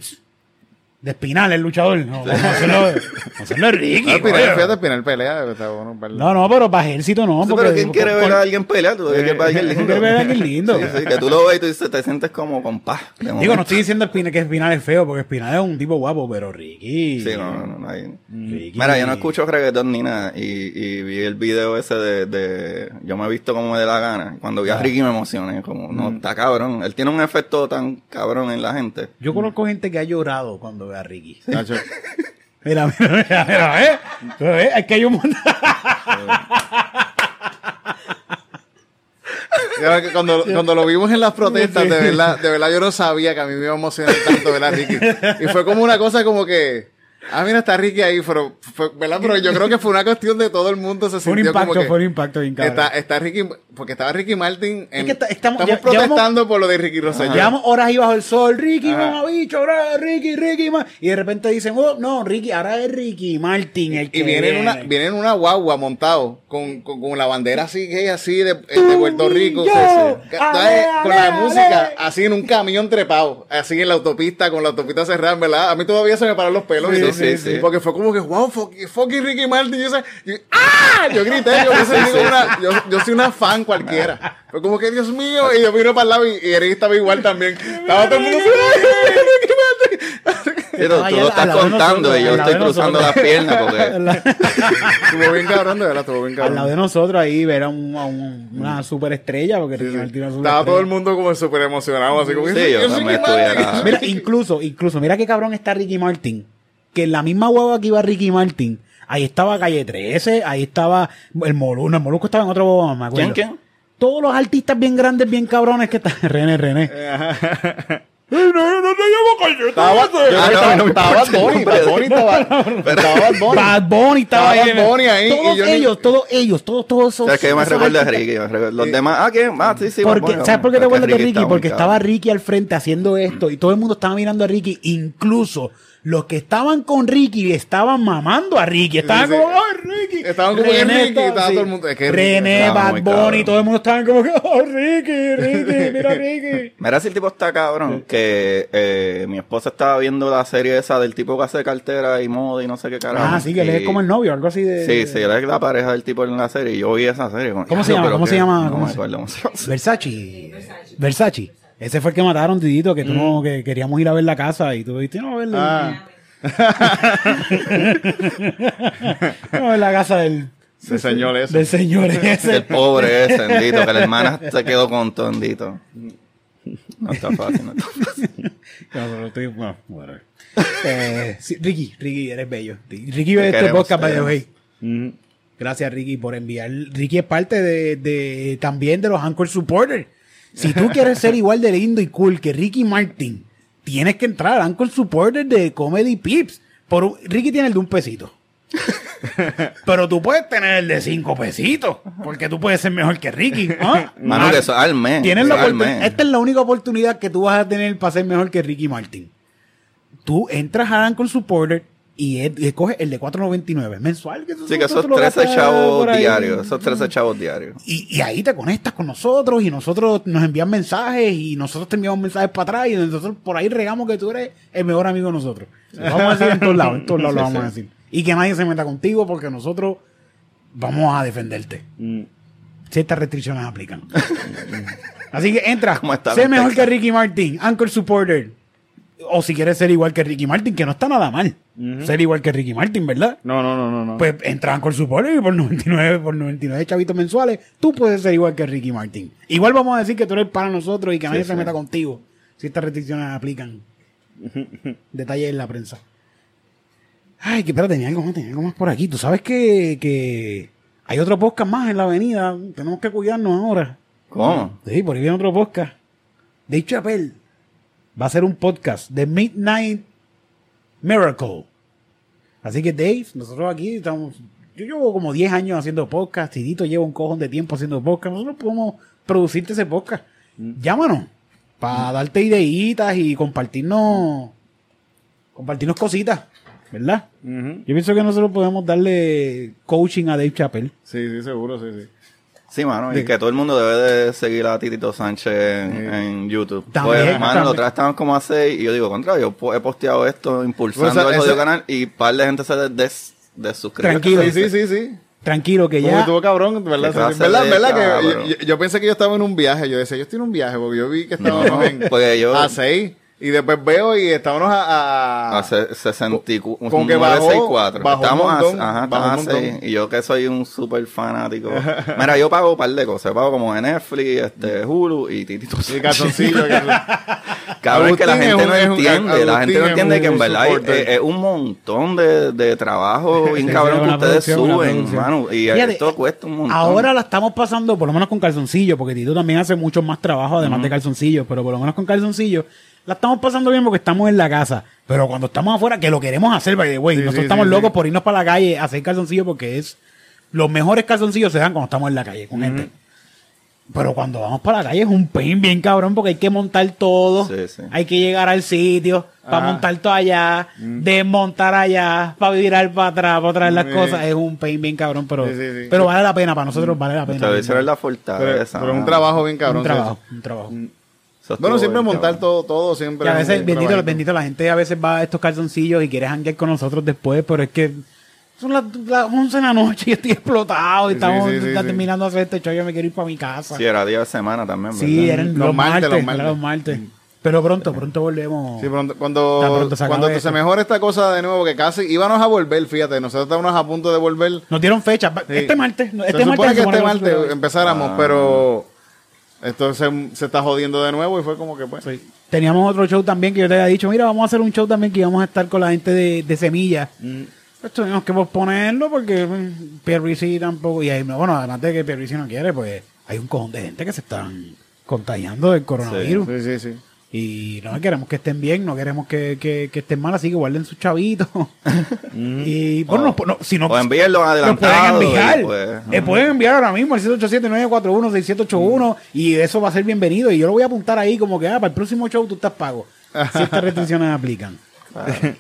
espinal el luchador. No, de Ricky. Ah, Pinal, coño. fíjate, Pinal pelea. Está bueno. No, no, pero para ejército no. Sí, porque- pero ¿quién quiere con- ver a alguien pelear? Tú quieres ver a alguien ¿Quién lindo. quiere ver a alguien lindo? Sí, sí, que tú lo ves y tú dices, te sientes como con paz. de Digo, no estoy diciendo Espinal que Espinal es feo, porque Espinal es un tipo guapo, pero Ricky. Sí, no, no, no, no hay- Ricky. Mira, yo no escucho reggaetón ni nada y, y vi el video ese de, de yo me he visto como me dé la gana. Cuando Ah. vi a Ricky me emocioné, como, no, Mm. está cabrón. Él tiene un efecto tan cabrón en la gente. Yo conozco gente que ha llorado cuando ve a Ricky. Nacho, Mira, mira, mira, mira, ¿eh? ¿Eh? Es que hay un montón. Cuando, cuando lo vimos en las protestas, de verdad, de verdad yo no sabía que a mí me iba a emocionar tanto ver a Ricky. Y fue como una cosa como que, ah, mira, está Ricky ahí, pero, fue- ¿verdad? Pero yo creo que fue una cuestión de todo el mundo se Fue un como impacto, que fue un impacto bien cabrón. está, está Ricky, porque estaba Ricky Martin en, que está- estamos- estamos ya- protestando por lo de Ricky Rosselló. Llevamos horas ahí bajo el sol, Ricky, mamá bicho, ahora Ricky, Ricky, ma- y de repente dicen, oh, no, Ricky, ahora es Ricky Martin el que Y viene en una, viene en una guagua montado con, con, con la bandera así, gay, así de, de Puerto Rico. yo, Sí, sí. Ca- ale, está, con la ale. música así en un camión trepado, así en la autopista, con la autopista cerrada, en ¿verdad? A mí todavía se me paran los pelos. Sí, y todo. Sí, sí. Porque fue como que, wow, fucking, fucking Ricky Martin. Yo, ¡Ah! Yo grité, yo, una, yo, yo soy una fan cualquiera. Fue como que, Dios mío, y yo miro para el lado y, y Eric estaba igual también. Estaba todo el mundo así, ¡ay, Ricky Martin! Sí, tú, lo estás contando nosotros, y yo estoy cruzando las piernas porque... Al lado- Estuvo bien cabrón, de verdad, estuvo bien Al lado cabrón. de nosotros ahí ver a, un- a un- una superestrella, porque Estaba todo el mundo como súper emocionado, así como Sí, "Ricky, yo Ricky también Martin". estuviera- Mira, incluso, incluso, mira qué cabrón está Ricky Martin. Que en la misma hueva que iba Ricky Martin, ahí estaba Calle 13, ahí estaba el Molusco, no, el Molusco estaba en otro hueva, me acuerdo. ¿Quién, quién? Todos los artistas bien grandes, bien cabrones que están. René, René. No, no te llamo Calle Estaba, 13. yo creo no, no me estaba Bad Bunny. Bad Bunny estaba, estaba Bad Bunny. Bad Bunny estaba ahí. Bad Bunny ahí, Todos yo ellos, todos ellos, todos, todos esos. O sea, que yo me de artistas- Ricky. me recuerdo- Los demás, ah, ¿quién? Ah, sí, sí. ¿Sabes por qué te acuerdas de Ricky? Porque estaba. Ricky al frente haciendo esto y todo el mundo estaba mirando a Ricky. Incluso los que estaban con Ricky estaban mamando a Ricky. Estaban Sí, sí. como, ¡ay, Ricky! Estaban como que Ricky, estaba- todo el mundo- es que René, Bad Bunny, todo el mundo estaban como que, ¡oh, Ricky, Ricky! ¡Mira, Ricky! Mira si el tipo está cabrón, que eh, mi esposa estaba viendo la serie esa del tipo que hace cartera y moda y no sé qué carajo. Ah, sí, que él es como el novio, algo así de. Sí, sí, él es la pareja del tipo en la serie y yo vi esa serie. como, ¿Cómo se "Diablo, llama? ¿Cómo qué-". se llama? ¿Cómo se- acuerdo cómo se llama. Versace. Versace. Ese fue el que mataron, Tidito, que tú no, que queríamos ir a ver la casa y tú dijiste, no, a verla. Ah, No, a ver la casa del, señor ese. del señor ese. El pobre ese, bendito, que la hermana se quedó con todo, bendito. No está fácil, no está fácil. No, pero estoy- bueno, whatever. Eh, sí, Ricky, Ricky, eres bello. Ricky ve Te este podcast, by the. Ujú. Gracias, Ricky, por enviar. Ricky es parte de, de- también de los Anchor Supporters. Si tú quieres ser igual de lindo y cool que Ricky Martin, tienes que entrar a Anchor Supporters de Comedy Pips. Por un- Ricky tiene el de un pesito. Pero tú puedes tener el de cinco pesitos. Porque tú puedes ser mejor que Ricky. ¿ah? Mano, que eso es al mes. Tienes la. Esta es la única oportunidad que tú vas a tener para ser mejor que Ricky Martin. Tú entras a Anchor Supporter y es- y escoges el de 4.99 mensual. Que eso- Sí, que eso esos tú lo 13 gastas chavos diarios, esos 13 chavos diarios. Y, y ahí te conectas con nosotros y nosotros nos envían mensajes y nosotros te enviamos mensajes para atrás y nosotros por ahí regamos que tú eres el mejor amigo de nosotros. Lo vamos a decir en todos lados, en todos lados lo vamos a decir. Y que nadie se meta contigo porque nosotros vamos a defenderte. Mm. Ciertas restricciones aplican. Así que entra, ¿Cómo está sé mejor que Ricky Martin, Anchor Supporter. O si quieres ser igual que Ricky Martin, que no está nada mal. Ser igual que Ricky Martin, ¿verdad? No, no, no, no, no. Pues entra a Anchor Supporter y por 99, por 99 chavitos mensuales, tú puedes ser igual que Ricky Martin. Igual vamos a decir que tú eres para nosotros y que nadie se meta contigo. Si estas restricciones aplican. Detalles en la prensa. Ay, que espera, tenía algo más, tenía algo más por aquí. Tú sabes que, que hay otro podcast más en la avenida. Tenemos que cuidarnos ahora. ¿Cómo? Sí, por ahí viene otro podcast. De Chapel. Va a ser un podcast de Midnight Miracle. Así que Dave, nosotros aquí estamos, yo llevo como 10 años haciendo podcast, Tidito lleva un cojón de tiempo haciendo podcast, nosotros podemos producirte ese podcast. Llámanos para darte ideitas y compartirnos compartirnos cositas, ¿verdad? Yo pienso que nosotros podemos darle coaching a Dave Chappelle. Sí, sí, seguro, sí, sí. Sí, mano, De- y que todo el mundo debe de seguir a Titito Sánchez en, en YouTube. También, pues, mano, también. la otra vez estaban como a seis y yo digo, contra, yo he posteado esto impulsando Pues, el ese- canal y par de gente se des, desuscribe. Tranquilo. Sí, sí, sí, sí. Tranquilo, que Como ya. estuvo cabrón, ¿verdad? Sí, ¿Verdad? de ¿Verdad? Que yo, yo- yo pensé que yo estaba en un viaje. Yo decía, yo estoy en un viaje porque yo vi que estábamos No, en, porque yo- a 6 y después veo y estábamos a... a- A se- 64, Como que bajó- 964. bajó un Estamos montón, a, ajá, bajó un estamos a seis. montón. Y yo que soy un súper fanático. Mira, yo pago un par de cosas. Yo pago como de Netflix, este, Hulu y Titito y calzoncillo. que- Cabrón, que la gente no entiende. La gente no entiende un que en verdad es, supporter. es- es un montón de, de trabajo bien Sí, cabrón que ustedes suben, mano. Y Fíjate, esto cuesta un montón. Ahora la estamos pasando, por lo menos con calzoncillo, porque Tito también hace mucho más trabajo además de calzoncillo, pero por lo menos con calzoncillo la estamos pasando bien porque estamos en la casa. Pero cuando estamos afuera, que lo queremos hacer, by the way, Sí, nosotros sí, estamos sí, locos sí. por irnos para la calle a hacer calzoncillo porque es los mejores calzoncillos se dan cuando estamos en la calle con gente. Pero cuando vamos para la calle es un pain bien cabrón porque hay que montar todo, Sí, sí. hay que llegar al sitio para montar todo allá, desmontar allá, para virar para atrás, para traer las Sí. cosas, es un pain bien cabrón, pero, Sí, sí, sí. pero vale la pena, para nosotros vale la pena. Ustedes hicieron la Pero, fortaleza. pero es un trabajo bien cabrón. un trabajo, un trabajo. Bueno, siempre bien montar cabrón. todo, todo siempre. Y a es veces, bendito, bendito, la gente a veces va a estos calzoncillos y quiere janguear con nosotros después, pero es que son las, las 11 de la noche y estoy explotado y Sí, estamos sí, sí, sí. terminando de hacer este show, yo me quiero ir para mi casa. Sí, era día de semana también, Sí, ¿verdad? eran Los los, martes, martes, los martes. los martes. Pero pronto, pronto volvemos. Sí, pronto- cuando, pronto se cuando se mejore esta cosa de nuevo, que casi íbamos a volver, fíjate, nosotros estábamos a punto de volver. Nos dieron fecha. Sí. Este martes. se Este supone martes que se este martes empezáramos, Ah. pero esto se, se está jodiendo de nuevo y fue como que pues. Sí. Teníamos otro show también que yo te había dicho, mira, vamos a hacer un show también que íbamos a estar con la gente de, de Semilla. Pues tuvimos que posponerlo porque mm, Pierluisi tampoco, y ahí, bueno, además de que Pierluisi no quiere, pues hay un cojón de gente que se están contagiando del coronavirus. Sí, sí, sí. Y no queremos que estén bien, no queremos que, que, que estén mal, así que guarden sus chavitos. y bueno, no, no, si no, O envíenlo los adelantado. pueden enviar. pues, Eh, pueden enviar ahora mismo al 787-941-6781 y eso va a ser bienvenido. Y yo lo voy a apuntar ahí como que, ah, para el próximo show tú estás pago. Si estas restricciones aplican.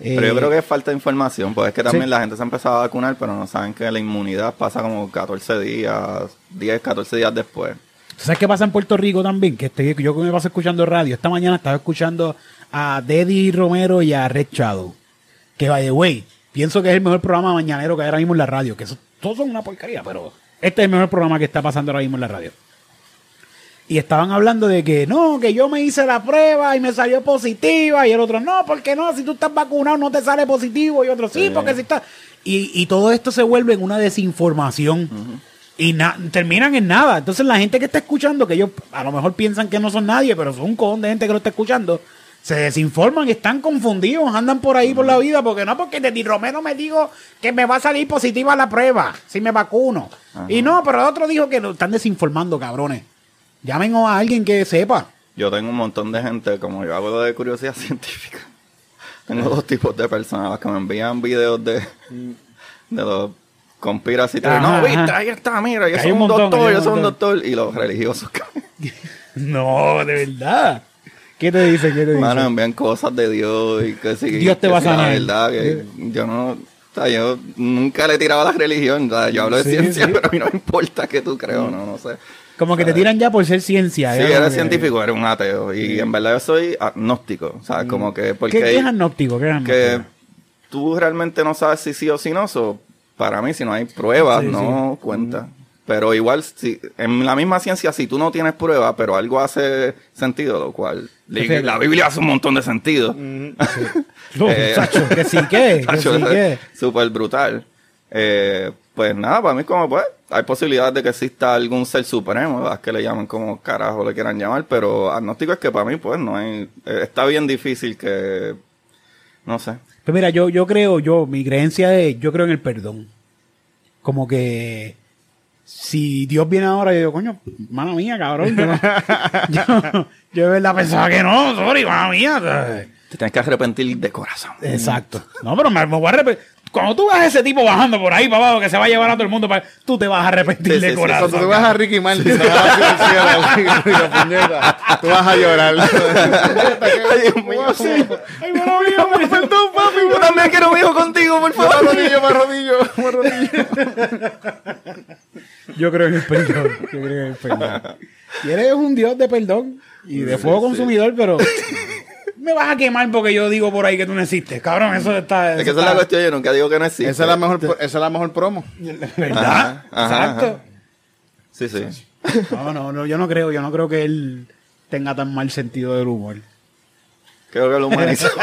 Eh, Pero yo creo que es falta de información, pues es que también Sí. la gente se ha empezado a vacunar, pero no saben que la inmunidad pasa como 14 días, 10, 14 días después. ¿Sabes qué pasa en Puerto Rico también? Que este, yo me paso escuchando radio. Esta mañana estaba escuchando a Deddy Romero y a Red Shadow. Que, by the way, pienso que es el mejor programa mañanero que hay ahora mismo en la radio. Que eso, todos son una porcaría, pero este es el mejor programa que está pasando ahora mismo en la radio. Y estaban hablando de que no, que yo me hice la prueba y me salió positiva. Y el otro, no, porque no, si tú estás vacunado no te sale positivo. Y otro, sí, Sí. porque si estás. Y, y todo esto se vuelve en una desinformación. Y na- terminan en nada. Entonces la gente que está escuchando, que ellos a lo mejor piensan que no son nadie, pero son un cojón de gente que lo está escuchando, se desinforman, están confundidos, andan por ahí por la vida, porque no, porque Teddy Romero me dijo que me va a salir positiva la prueba si me vacuno. Y no, pero el otro dijo que lo están desinformando, cabrones. Llamen a alguien que sepa. Yo tengo un montón de gente, como yo hago lo de curiosidad científica. Tengo dos tipos de personas las que me envían videos de, de los conspiracy. Ajá, No, viste, ahí está, mira, yo soy un montón, doctor, yo soy un doctor. Y los religiosos, No, de verdad. ¿Qué te dice? ¿Qué te dice? Mano, envían cosas de Dios y que si Dios te que va a sanar. verdad que yo no, o sea, yo nunca le he tirado a la religión, o sea, yo hablo de Sí, ciencia, sí. pero a mí no me importa que tú creas no, no sé. Como que te tiran ya por ser ciencia. Eres como que- científico, eres un ateo. Y en verdad yo soy agnóstico. O sea, como que porque ¿Qué, qué es agnóstico? ¿Qué es que agnóstico? tú realmente no sabes si sí o si no. so, para mí, si no hay pruebas, Sí, no cuenta. Pero igual, si, en la misma ciencia, si tú no tienes pruebas, pero algo hace sentido, lo cual la Biblia hace un montón de sentido. No, eh, chacho, que sí que, sí que. Súper brutal. Eh, pues nada, para mí como, pues, hay posibilidad de que exista algún ser supremo, ¿verdad? que le llamen como carajo le quieran llamar, pero agnóstico es que para mí, pues, no hay, eh, está bien difícil que, no sé. Pues mira, yo, yo creo, yo, mi creencia es, yo creo en el perdón. Como que si Dios viene ahora, yo digo, coño, mala mía, cabrón. Yo, no- yo, yo de verdad pensaba que no, sorry, mala mía. Te tienes que arrepentir de corazón. Exacto. No, pero me, me voy a arrepentir. Cuando tú vas a ese tipo bajando por ahí para abajo que se va a llevar a todo el mundo, para... tú te vas a arrepentir Sí, de sí, corazón. Cuando tú vas a Ricky Martin, te vas hacia el cielo, puñeta, tú vas a llorar. Ay, Dios mío. Ay, me- Perdón, papi, Yo también quiero un hijo contigo, por favor. arrodillo, me arrodillo, me arrodillo. Yo creo en el perdón. Yo creo en el perdón. Y eres un dios de perdón y de fuego consumidor, pero me vas a quemar porque yo digo por ahí que tú no existes. Cabrón, eso está. Es que esa es la cuestión, yo nunca digo que no existe. Esa es la mejor, esa es la mejor promo. ¿Verdad? Ajá, ajá, Exacto. Sí, sí. No, no, no, yo no creo, yo no creo que él tenga tan mal sentido del humor. Creo que lo humanizo.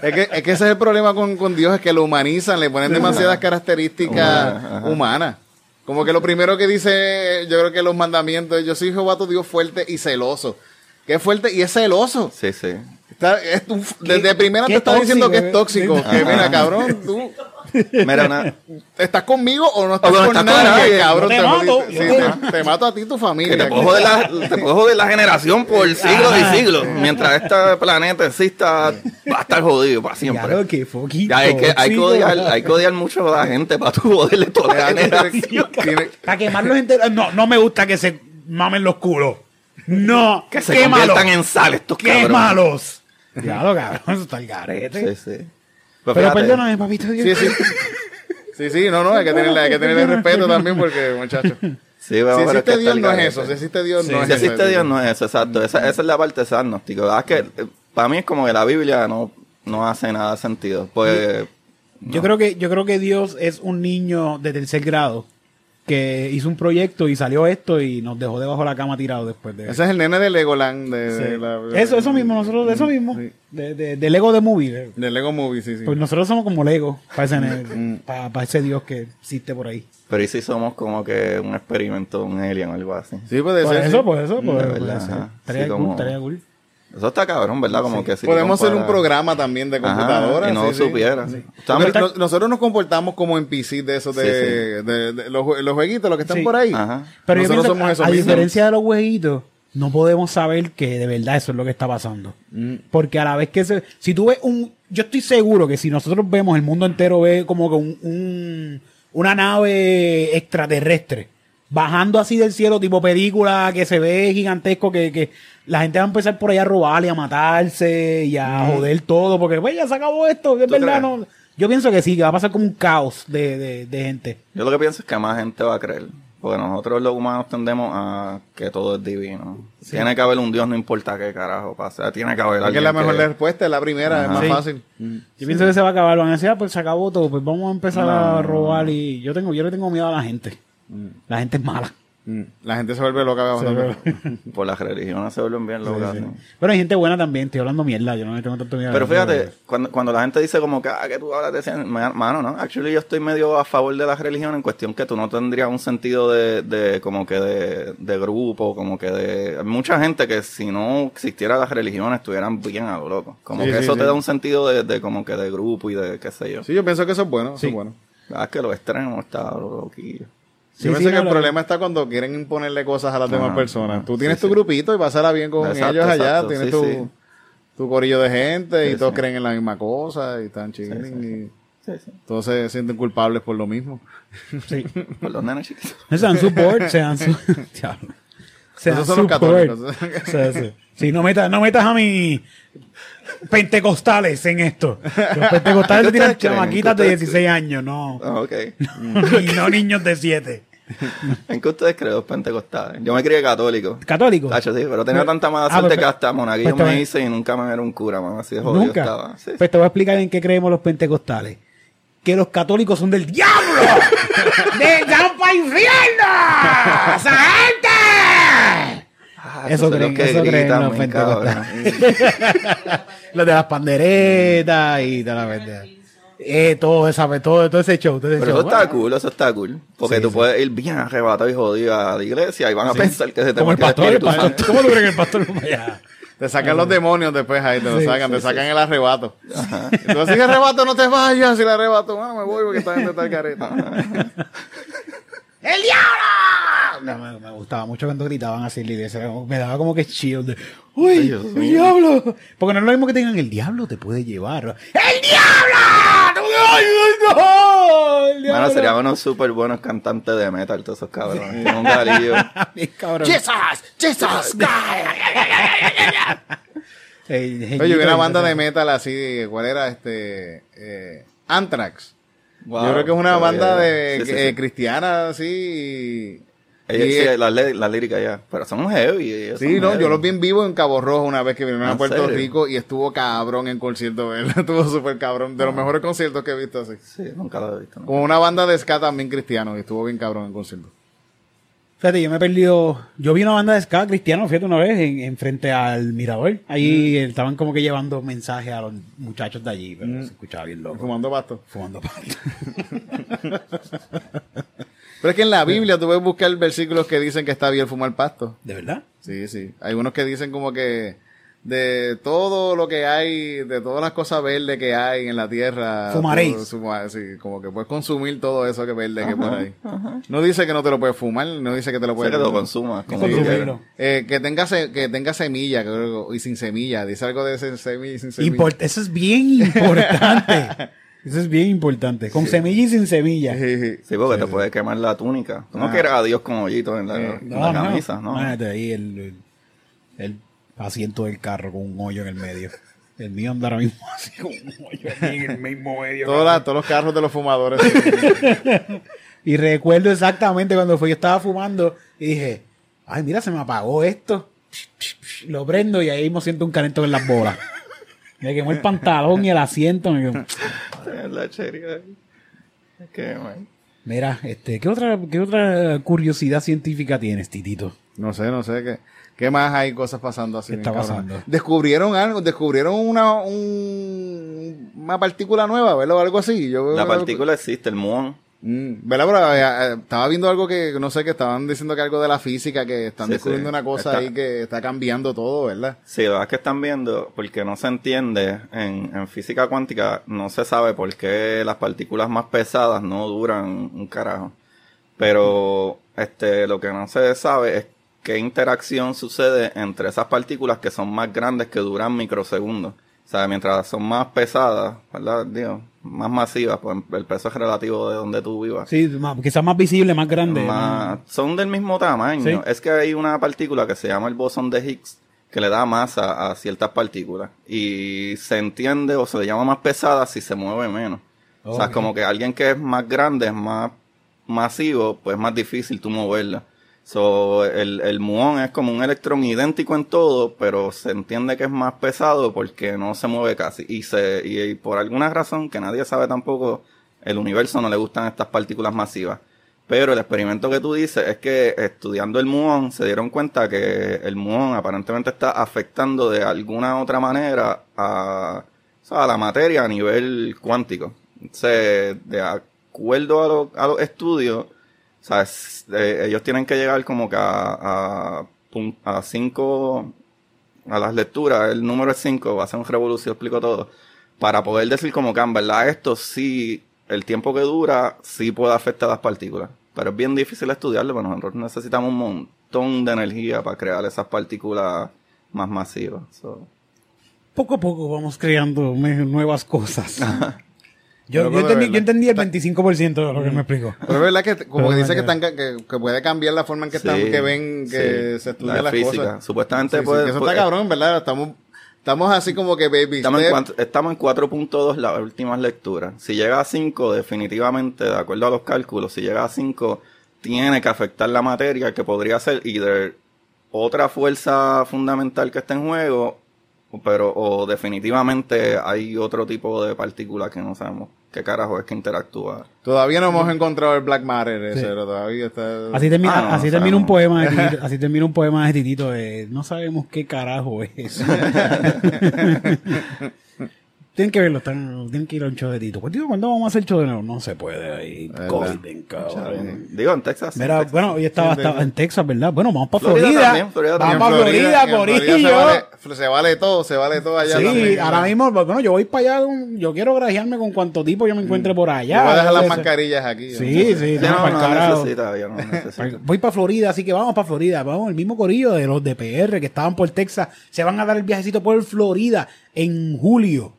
Es que, es que ese es el problema con, con Dios, es que lo humanizan, le ponen demasiadas características Humana, humanas. Como que lo primero que dice, yo creo que los mandamientos, yo soy Jehová tu Dios fuerte y celoso. Que es fuerte y es celoso. Sí, sí. Está- es un- desde primera te está diciendo que es tóxico, tóxico. eh. Que mira, Ajá. cabrón, tú Mira, una, estás conmigo o no estás O no con estás con nadie, cabrón. Te mato, Sí, te- te, mato a ti y tu que familia. te puedo, joder la, te puedo joder la generación por siglos y siglos. Mientras este planeta exista, va a estar jodido para siempre. Claro, que foquito. Ya hay que, hay, que odiar, hay que odiar mucho a la gente para tú joderle toda la generación. Para quemarlos enteros. No, no me gusta que se mamen los culos. No, Que se quémalos. conviertan en sal estos cabrones. Quémalos. Claro, cabrón, eso está el garete. Sí, sí. Pero fíjate, perdóname, papito Dios. Sí, sí. Sí, sí, no, no, hay que tenerle, hay que tenerle respeto también porque, muchachos. Sí, pero- Si pero existe Dios no es eso, si existe Dios no es Si eso. existe Dios no es eso, exacto. Esa, esa es la parte de ese agnóstico. ¿verdad? Es que eh, para mí es como que la Biblia no, no hace nada de sentido. Pues Yo creo que yo creo que Dios es un niño de tercer grado que hizo un proyecto y salió esto y nos dejó debajo de la cama tirado después de Ese es el nene de Legoland. De, Sí. de la- Eso, eso mismo, nosotros, eso mismo, Sí. de, de, de Lego de Movie. de- De Lego Movie, sí, sí. Pues nosotros somos como Lego, para ese, Mm. para, para ese Dios que existe por ahí. Pero y si somos como que un experimento, un alien o algo así. Sí, puede Por ser. eso, sí. por eso, por, de puede verdad, ser. ajá. Estaría Sí, cool, como- estaría cool. Eso está cabrón, ¿verdad? Como que si Podemos hacer un programa también de Ajá, computadora. y no sí, sí. supiera. Sí. Nosotros nos comportamos como en PC de esos de, Sí, de- de los, jue- los jueguitos, los que están Sí. por ahí. Ajá. Pero yo nosotros somos a, esos a mismos. diferencia de los jueguitos, no podemos saber que de verdad eso es lo que está pasando. Mm. Porque a la vez que se, si tú ves un, yo estoy seguro que si nosotros vemos el mundo entero ve como que un, un- una nave extraterrestre bajando así del cielo tipo película que se ve gigantesco que, que la gente va a empezar por ahí a robar y a matarse y a joder todo porque pues ya se acabó esto, es ¿Tú verdad crees? no. Yo pienso que sí, que va a pasar como un caos de, de, de gente. Yo lo que pienso es que más gente va a creer. Porque nosotros los humanos tendemos a que todo es divino. Tiene que haber un Dios, no importa qué carajo pasa. Tiene que haber Es que alguien la mejor que- respuesta es la primera, es más Sí. fácil. Yo pienso que se va a acabar. Van a decir, ah, pues se acabó todo. Pues vamos a empezar a robar. Y yo tengo, yo le tengo miedo a la gente. La gente es mala. Mm. La gente se vuelve loca. Cuando- Por las religiones se vuelven bien locas. ¿no? Pero hay gente buena también. Estoy hablando mierda. Yo no le tengo tanto miedo. Pero fíjate, cuando, cuando la gente dice como que, ah, que tú hablas de ciencia, mano, ¿no? Actually yo estoy medio a favor de la religión en cuestión que tú no tendrías un sentido de, de como que de, de grupo, como que de... Hay mucha gente que si no existiera las religiones estuvieran bien a lo loco. Como Sí, que sí, eso sí. te da un sentido de, de como que de grupo y de qué sé yo. Sí, yo pienso que eso es bueno. Eso es bueno. Ah, es que los extremos está loquillo. Sí, yo sí, pienso que no, el problema está cuando quieren imponerle cosas a las demás personas. Tú tienes sí, tu sí. grupito y pasarla bien con Exacto, ellos allá. exacto, Tienes sí, tu, sí. tu corillo de gente y Sí, todos creen en la misma cosa y están chilling Sí, sí. y todos se sienten culpables por lo mismo. Sí. Por los nenes chiquitos. Se dan support. Se dan su... Diablo. Se dan Esos son los support. católicos. Sí, sí. Sí, no metas, no metas a mis pentecostales en esto. Los pentecostales ¿Qué tiran chamaquitas ¿Qué de ustedes 16 años, no. Ah, ok. y no niños de 7. ¿En qué ustedes creen los pentecostales? Yo me crié católico. ¿Católicos? Tacho, sí, pero tenía tanta mala Ah, suerte pues, que hasta monaguillo pues, me hice y nunca me era un cura, mamá. Así de jodido Nunca. estaba. Sí, Pues te voy a explicar en qué creemos los pentecostales. Que los católicos son del diablo. ¡De van para infierno! ¡Esa gente! Ah, Eso creen, los que eso creen los pentecostales. Los de las panderetas y toda la pendeja. Eh, todo, esa, todo, todo ese show. Todo ese Pero show. eso está Bueno, cool, eso está cool. Porque Sí, tú sí. puedes ir bien arrebatado y jodido a la iglesia y van a pensar que se te Como el pastor. el pastor. Santo. ¿Cómo crees que el pastor? Te sacan los demonios después ahí, te lo sacan, sí, te sacan el arrebato. Entonces, si el arrebato no te vayas, si el arrebato, bueno, me voy porque esta gente está careta. ¡El diablo! No, me, me gustaba mucho cuando gritaban así. Me daba como que chill de, ¡Uy, Dios el mío. diablo! Porque no es lo mismo que tengan el diablo te puede llevar. ¡El diablo! ¡Ay, no! ¡El diablo! Bueno, serían unos súper buenos cantantes de metal, todos esos cabrones. Un galillo. Cabrón. ¡Jesus! ¡Jesus! Oye, una banda de metal así, ¿cuál era? Este, eh, Anthrax. Wow, Yo creo que es una banda de Sí, eh, sí. cristiana así. y- Ellos- y- sí, las lí- las líricas ya. Pero son heavy. Sí, son no, heavy. yo los vi en vivo en Cabo Rojo una vez que vinieron a ¿En Puerto serio? Rico y estuvo cabrón en concierto, ¿verdad? Estuvo súper cabrón. De los mejores conciertos que he visto así. Sí, nunca lo he visto. ¿no? Como una banda de ska también cristiano y estuvo bien cabrón en concierto. Fíjate, yo me he perdido. Yo vi una banda de ska cristiano, fíjate, una vez en, en frente al Mirador. Ahí estaban como que llevando mensajes a los muchachos de allí, pero se escuchaba bien loco. Fumando pasto. Fumando pasto. Pero es que en la Biblia tú puedes buscar versículos que dicen que está bien fumar pasto. ¿De verdad? Sí, sí. Hay unos que dicen como que de todo lo que hay, de todas las cosas verdes que hay en la tierra. Fumaréis. suma- sí, como que puedes consumir todo eso que verde que por ahí. No dice que no te lo puedes fumar, no dice que te lo puedes que lo consumas. Como Sí, consumirlo. Eh, que tenga se- que tenga semilla creo, y sin semilla. Dice algo de ese semilla y sin semilla. Import- eso es bien importante. eso es bien importante. Con semilla y sin semilla. Sí, sí. Sí, porque te puede quemar la túnica. Tú no quieres a Dios con hoyitos en la, Eh, en la camisa, ¿no? Ahí el, el, el asiento del carro con un hoyo en el medio. El mío anda ahora mismo así con un hoyo aquí en el mismo medio. Las- todos los carros de los fumadores. Y recuerdo exactamente cuando fue, yo estaba fumando y dije, ay, mira, se me apagó esto. Lo prendo y ahí mismo siento un calentón en las bolas. Me quemó el pantalón y el asiento. me quemó. La cheria. Es que, man. Mira, este, ¿qué otra, ¿qué otra curiosidad científica tienes, Titito? No sé, no sé qué. ¿Qué más hay cosas pasando así? ¿Qué está pasando? Descubrieron algo, descubrieron una, un- una partícula nueva, ¿verdad? O algo así. Yo, La partícula existe, el muón. Mm, ¿Verdad? Pero eh, eh, estaba viendo algo que, no sé, que estaban diciendo que algo de la física, que están Sí, descubriendo sí. una cosa Está- ahí que está cambiando todo, ¿verdad? Sí, la verdad es que están viendo, porque no se entiende en, en física cuántica, no se sabe por qué las partículas más pesadas no duran un carajo. Pero este, lo que no se sabe es qué interacción sucede entre esas partículas que son más grandes que duran microsegundos. O sea, mientras son más pesadas, ¿verdad? Digo, más masivas, pues el peso es relativo de donde tú vivas. Sí, más- quizás más visible, más grande. Más- son del mismo tamaño. Sí. Es que hay una partícula que se llama el bosón de Higgs que le da masa a ciertas partículas y se entiende o se le llama más pesada si se mueve menos. O sea, como que alguien que es más grande, es más masivo, pues es más difícil tú moverla. So, el, el muón es como un electrón idéntico en todo, pero se entiende que es más pesado porque no se mueve casi. Y, se, y, por alguna razón que nadie sabe tampoco, el universo no le gustan estas partículas masivas. Pero el experimento que tú dices es que estudiando el muón se dieron cuenta que el muón aparentemente está afectando de alguna otra manera a, o sea, a la materia a nivel cuántico. Entonces, de acuerdo a, lo- a los estudios, o sea, es- eh, ellos tienen que llegar como que a, a, cinco, a las lecturas, el número es 5, va a ser un revolución, explico todo, para poder decir como que, en verdad, esto sí, el tiempo que dura, sí puede afectar a las partículas. Pero es bien difícil estudiarlo, porque nosotros necesitamos un montón de energía para crear esas partículas más masivas. So, Poco a poco vamos creando nuevas cosas. Yo, yo, entendí, yo entendí el 25% de lo que me explicó. Pero es verdad que, como Pero que dice que, están, que, que puede cambiar la forma en que, están, Sí, que ven, que sí. se estudian La las física. cosas. Supuestamente Sí, sí, puede- que eso puede- está cabrón, ¿verdad? Estamos, estamos así como que baby Estamos en, step. estamos en 4.2 las últimas lecturas. Si llega a 5, definitivamente, de acuerdo a los cálculos, si llega a 5, tiene que afectar la materia, que podría ser either otra fuerza fundamental que está en juego, o- pero o definitivamente hay otro tipo de partícula que no sabemos qué carajo es que interactúa. Todavía no hemos encontrado el Black Matter ese, Sí. pero todavía está... Así termina, Ah, no, así termina un poema de Titito, así termina un poema de Titito de no sabemos qué carajo es eso. Tienen que verlo, están, tienen que ir a un show de Tito. Pues, ¿cuándo vamos a hacer show de nuevo? No se puede. Ahí. COVID, cabrón. Digo, en Texas. sí, Mira, en Texas. bueno, hoy estaba, Sí, estaba sí. en Texas, ¿verdad? Bueno, vamos para Florida Florida. también, Florida vamos para Florida, Corillo. se, vale, se vale todo, se vale todo allá Sí, también. ahora mismo, bueno, yo voy para allá, yo quiero grajearme con cuanto tipo yo me encuentre por allá. Yo voy a dejar las mascarillas aquí. Sí, sí, Sí, no, necesita, yo necesito. Voy para Florida, así que vamos para Florida. Vamos, el mismo corillo de los de PR que estaban por Texas. Se van a dar el viajecito por Florida en julio.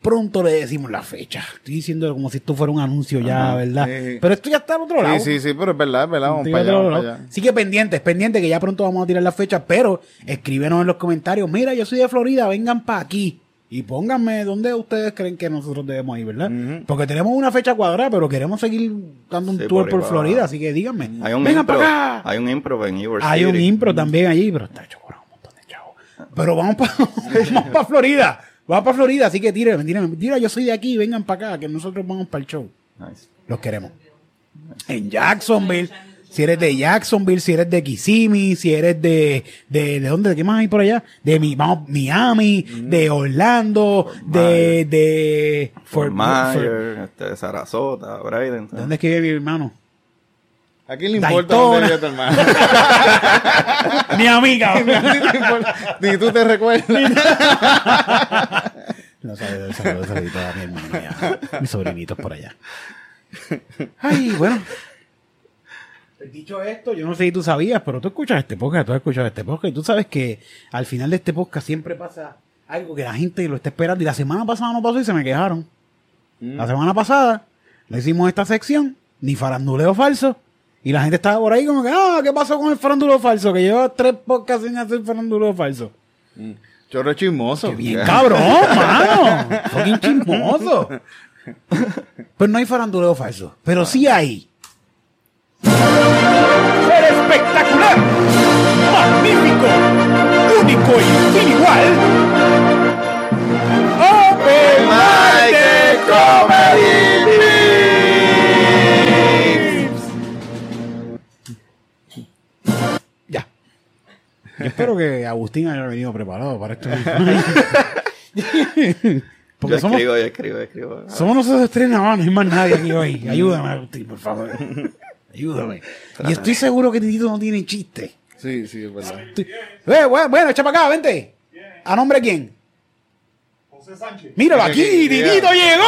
Pronto le decimos la fecha. Estoy diciendo como si esto fuera un anuncio ya, ¿verdad? sí. Pero esto ya está al otro lado. Sí, sí, sí, pero es verdad, es verdad. Vamos para al allá, vamos para allá. Así que pendientes, pendientes, que ya pronto vamos a tirar la fecha. Pero escríbenos en los comentarios. Mira, yo soy de Florida, vengan para aquí. Y pónganme dónde ustedes creen que nosotros debemos ir, ¿verdad? Porque tenemos una fecha cuadrada, pero queremos seguir dando un Sí, tour por por. Florida. Así que díganme. Hay un vengan impro. para acá. Hay un impro en Ybor Hay un impro también allí, pero está hecho con un montón de chavos. Pero vamos para vamos pa Florida. Vamos para Florida, así que tírenme, tírenme. Tira, yo soy de aquí, vengan para acá, que nosotros vamos para el show. Nice. Los queremos. En Jacksonville. Si eres de Jacksonville, si eres de Kissimmee, si eres de, de, ¿de dónde? ¿De qué más hay por allá? De mi, vamos, Miami, de Orlando, de, de, Fort Fort- Myers, este, Sarasota, Bradenton. ¿De dónde es que vive mi hermano? ¿A quién le importa Daytona. dónde vive tu hermano? mi amiga. Ni tú te recuerdas. No sabe, saludos, saludos a mi hermano, y mis sobrinitos por allá. Ay, bueno. Dicho esto, yo no sé si tú sabías, pero tú escuchas este podcast, tú has escuchado este podcast, y tú sabes que al final de este podcast siempre pasa algo que la gente lo está esperando. Y la semana pasada no pasó y se me quejaron. La semana pasada le hicimos esta sección, ni faranduleo falso. Y la gente estaba por ahí como que, ah, ¿qué pasó con el faranduleo falso? Que lleva tres podcasts sin hacer faranduleo falso. Chorro chismoso. Qué bien cabrón, mano. Fucking chismoso. Pero no hay faranduleo falso. Pero sí hay. El espectacular, magnífico, único y sin igual. Open Mic Comedy Yo espero que Agustín haya venido preparado para esto. Porque Yo somos, escribo, yo escribo, yo escribo. somos nosotros tres nada más, no hay más nadie aquí hoy. Ayúdame, Agustín, por favor. Ayúdame. Y estoy seguro que Titito no tiene chiste. Sí, sí, es verdad. Estoy- Eh, bueno, bueno, echa para acá, vente. ¿A nombre de quién? José Sánchez. Míralo aquí, Titito llegó.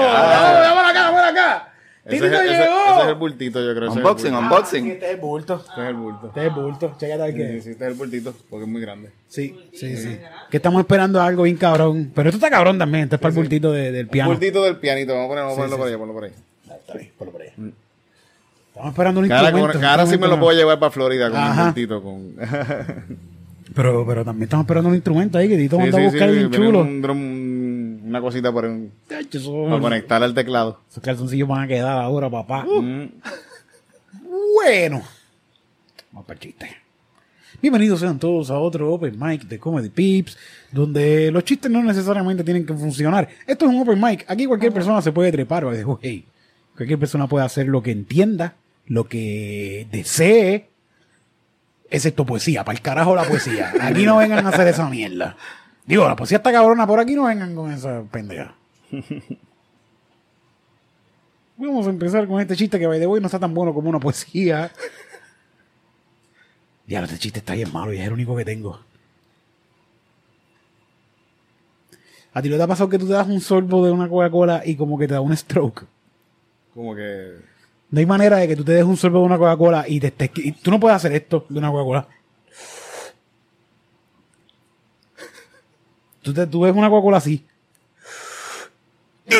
Vamos, vamos acá, vamos acá. Ese, es- Titito ese- llegó. ese es el bultito, yo creo. ese es el Unboxing, unboxing. Sí, este es el bulto. Este es el bulto. Este es el bulto. Chécate Sí, sí, este es el bultito, porque es muy grande. Sí, sí, sí. Que estamos esperando algo bien cabrón. Pero esto está cabrón también. Este es para el bultito de- del piano. Bultito del pianito, vamos a, poner, vamos a ponerlo por ahí, ponlo por ahí. Está bien, ponlo por ahí. Estamos esperando un instrumento. ahora sí me lo puedo llevar para Florida con Ajá. un bultito. Con... Pero, pero también estamos esperando un instrumento ahí que Tito Sí, manda a sí, buscar sí, bien chulo. un una cosita por un- para conectar al teclado. esos calzoncillos van a quedar ahora, papá. Mm. Bueno, vamos para el chiste. Bienvenidos sean todos a otro Open Mic de Comedy Pips, donde los chistes no necesariamente tienen que funcionar. Esto es un Open Mic. Aquí cualquier persona se puede trepar. by the way. Cualquier persona puede hacer lo que entienda, lo que desee, excepto poesía. Para el carajo la poesía. Aquí no vengan a hacer esa mierda. Digo, la poesía está cabrona por aquí, no vengan con esa pendeja. Vamos a empezar con este chiste que by the way no está tan bueno como una poesía. Ya, este chiste está bien malo y es el único que tengo. ¿A ti no te ha pasado que tú te das un sorbo de una Coca-Cola y como que te da un stroke? Como que. No hay manera de que tú te des un sorbo de una Coca-Cola y te estés... y Tú no puedes hacer esto de una Coca-Cola. Tú, te, tú ves una Coca-Cola así.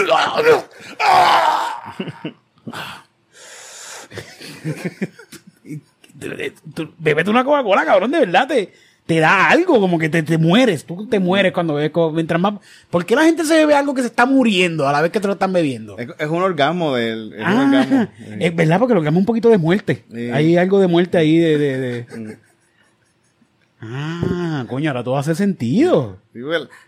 Tú- Bebete una Coca-Cola, cabrón, de verdad te, te da algo, como que te, te mueres. Tú te mueres cuando bebes mientras más. ¿Por qué la gente se bebe algo que se está muriendo a la vez que te lo están bebiendo? Es, es un orgasmo del. Es un Ah, orgasmo. es verdad, porque lo que un poquito de muerte. Sí. Hay algo de muerte ahí de, de- de- Ah, coño, ahora todo hace sentido. Sí,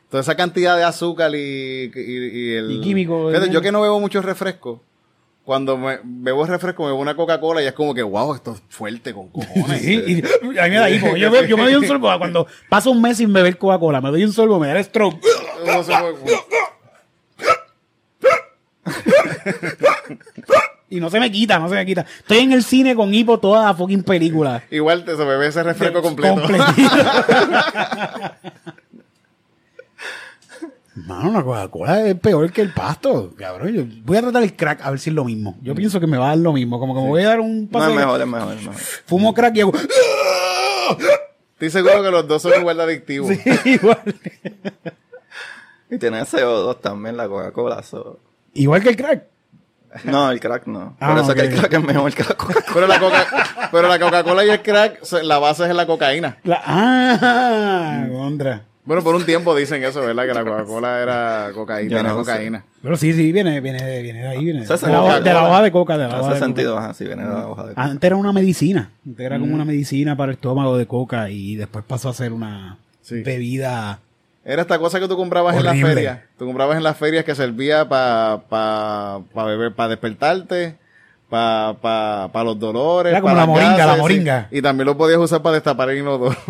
toda esa cantidad de azúcar y, y, y el... Y químico. Yo que no bebo muchos refrescos, cuando me bebo refresco, me bebo una Coca-Cola y es como que, wow, esto es fuerte con cojones. Sí, a mí me da hipo. Yo, me, yo me doy un sorbo. Cuando paso un mes sin beber Coca-Cola, me doy un sorbo, me da el stroke. Y no se me quita, no se me quita. Estoy en el cine con hipo toda la fucking película. Igual te se bebe ese refresco completo. Completito. Mano, la Coca-Cola es peor que el pasto. Cabrón, yo voy a tratar el crack a ver si es lo mismo. Yo pienso que me va a dar lo mismo. Como que me voy a dar un No, paseo. es mejor, es mejor, es mejor. Fumo crack y hago. Estoy seguro que los dos son igual de adictivos. Sí, igual. Y tiene CO2 también la Coca-Cola. so- igual que el crack. No, el crack no. Ah, Por eso ok. que el crack es mejor que la Coca-Cola. Pero la Coca, pero la Coca-Cola y el crack, la base es la cocaína. La- ah, contra. Bueno, por un tiempo dicen eso, ¿verdad? Que la Coca-Cola era cocaína, no cocaína. Pero sí, sí, viene, viene, de- viene de ahí. Viene. De, la, hoja- de la hoja de coca. De la hoja Hace de sentido, coca. ajá, si viene de la hoja de coca. Antes era una medicina. Antes era como una medicina para el estómago de coca y después pasó a ser una Sí. bebida. Era esta cosa que tú comprabas en las ferias. Tú comprabas en las ferias que servía para pa, pa beber, para despertarte, para pa, pa los dolores. Era como la moringa, la gases, moringa. Y también lo podías usar para destapar el inodoro.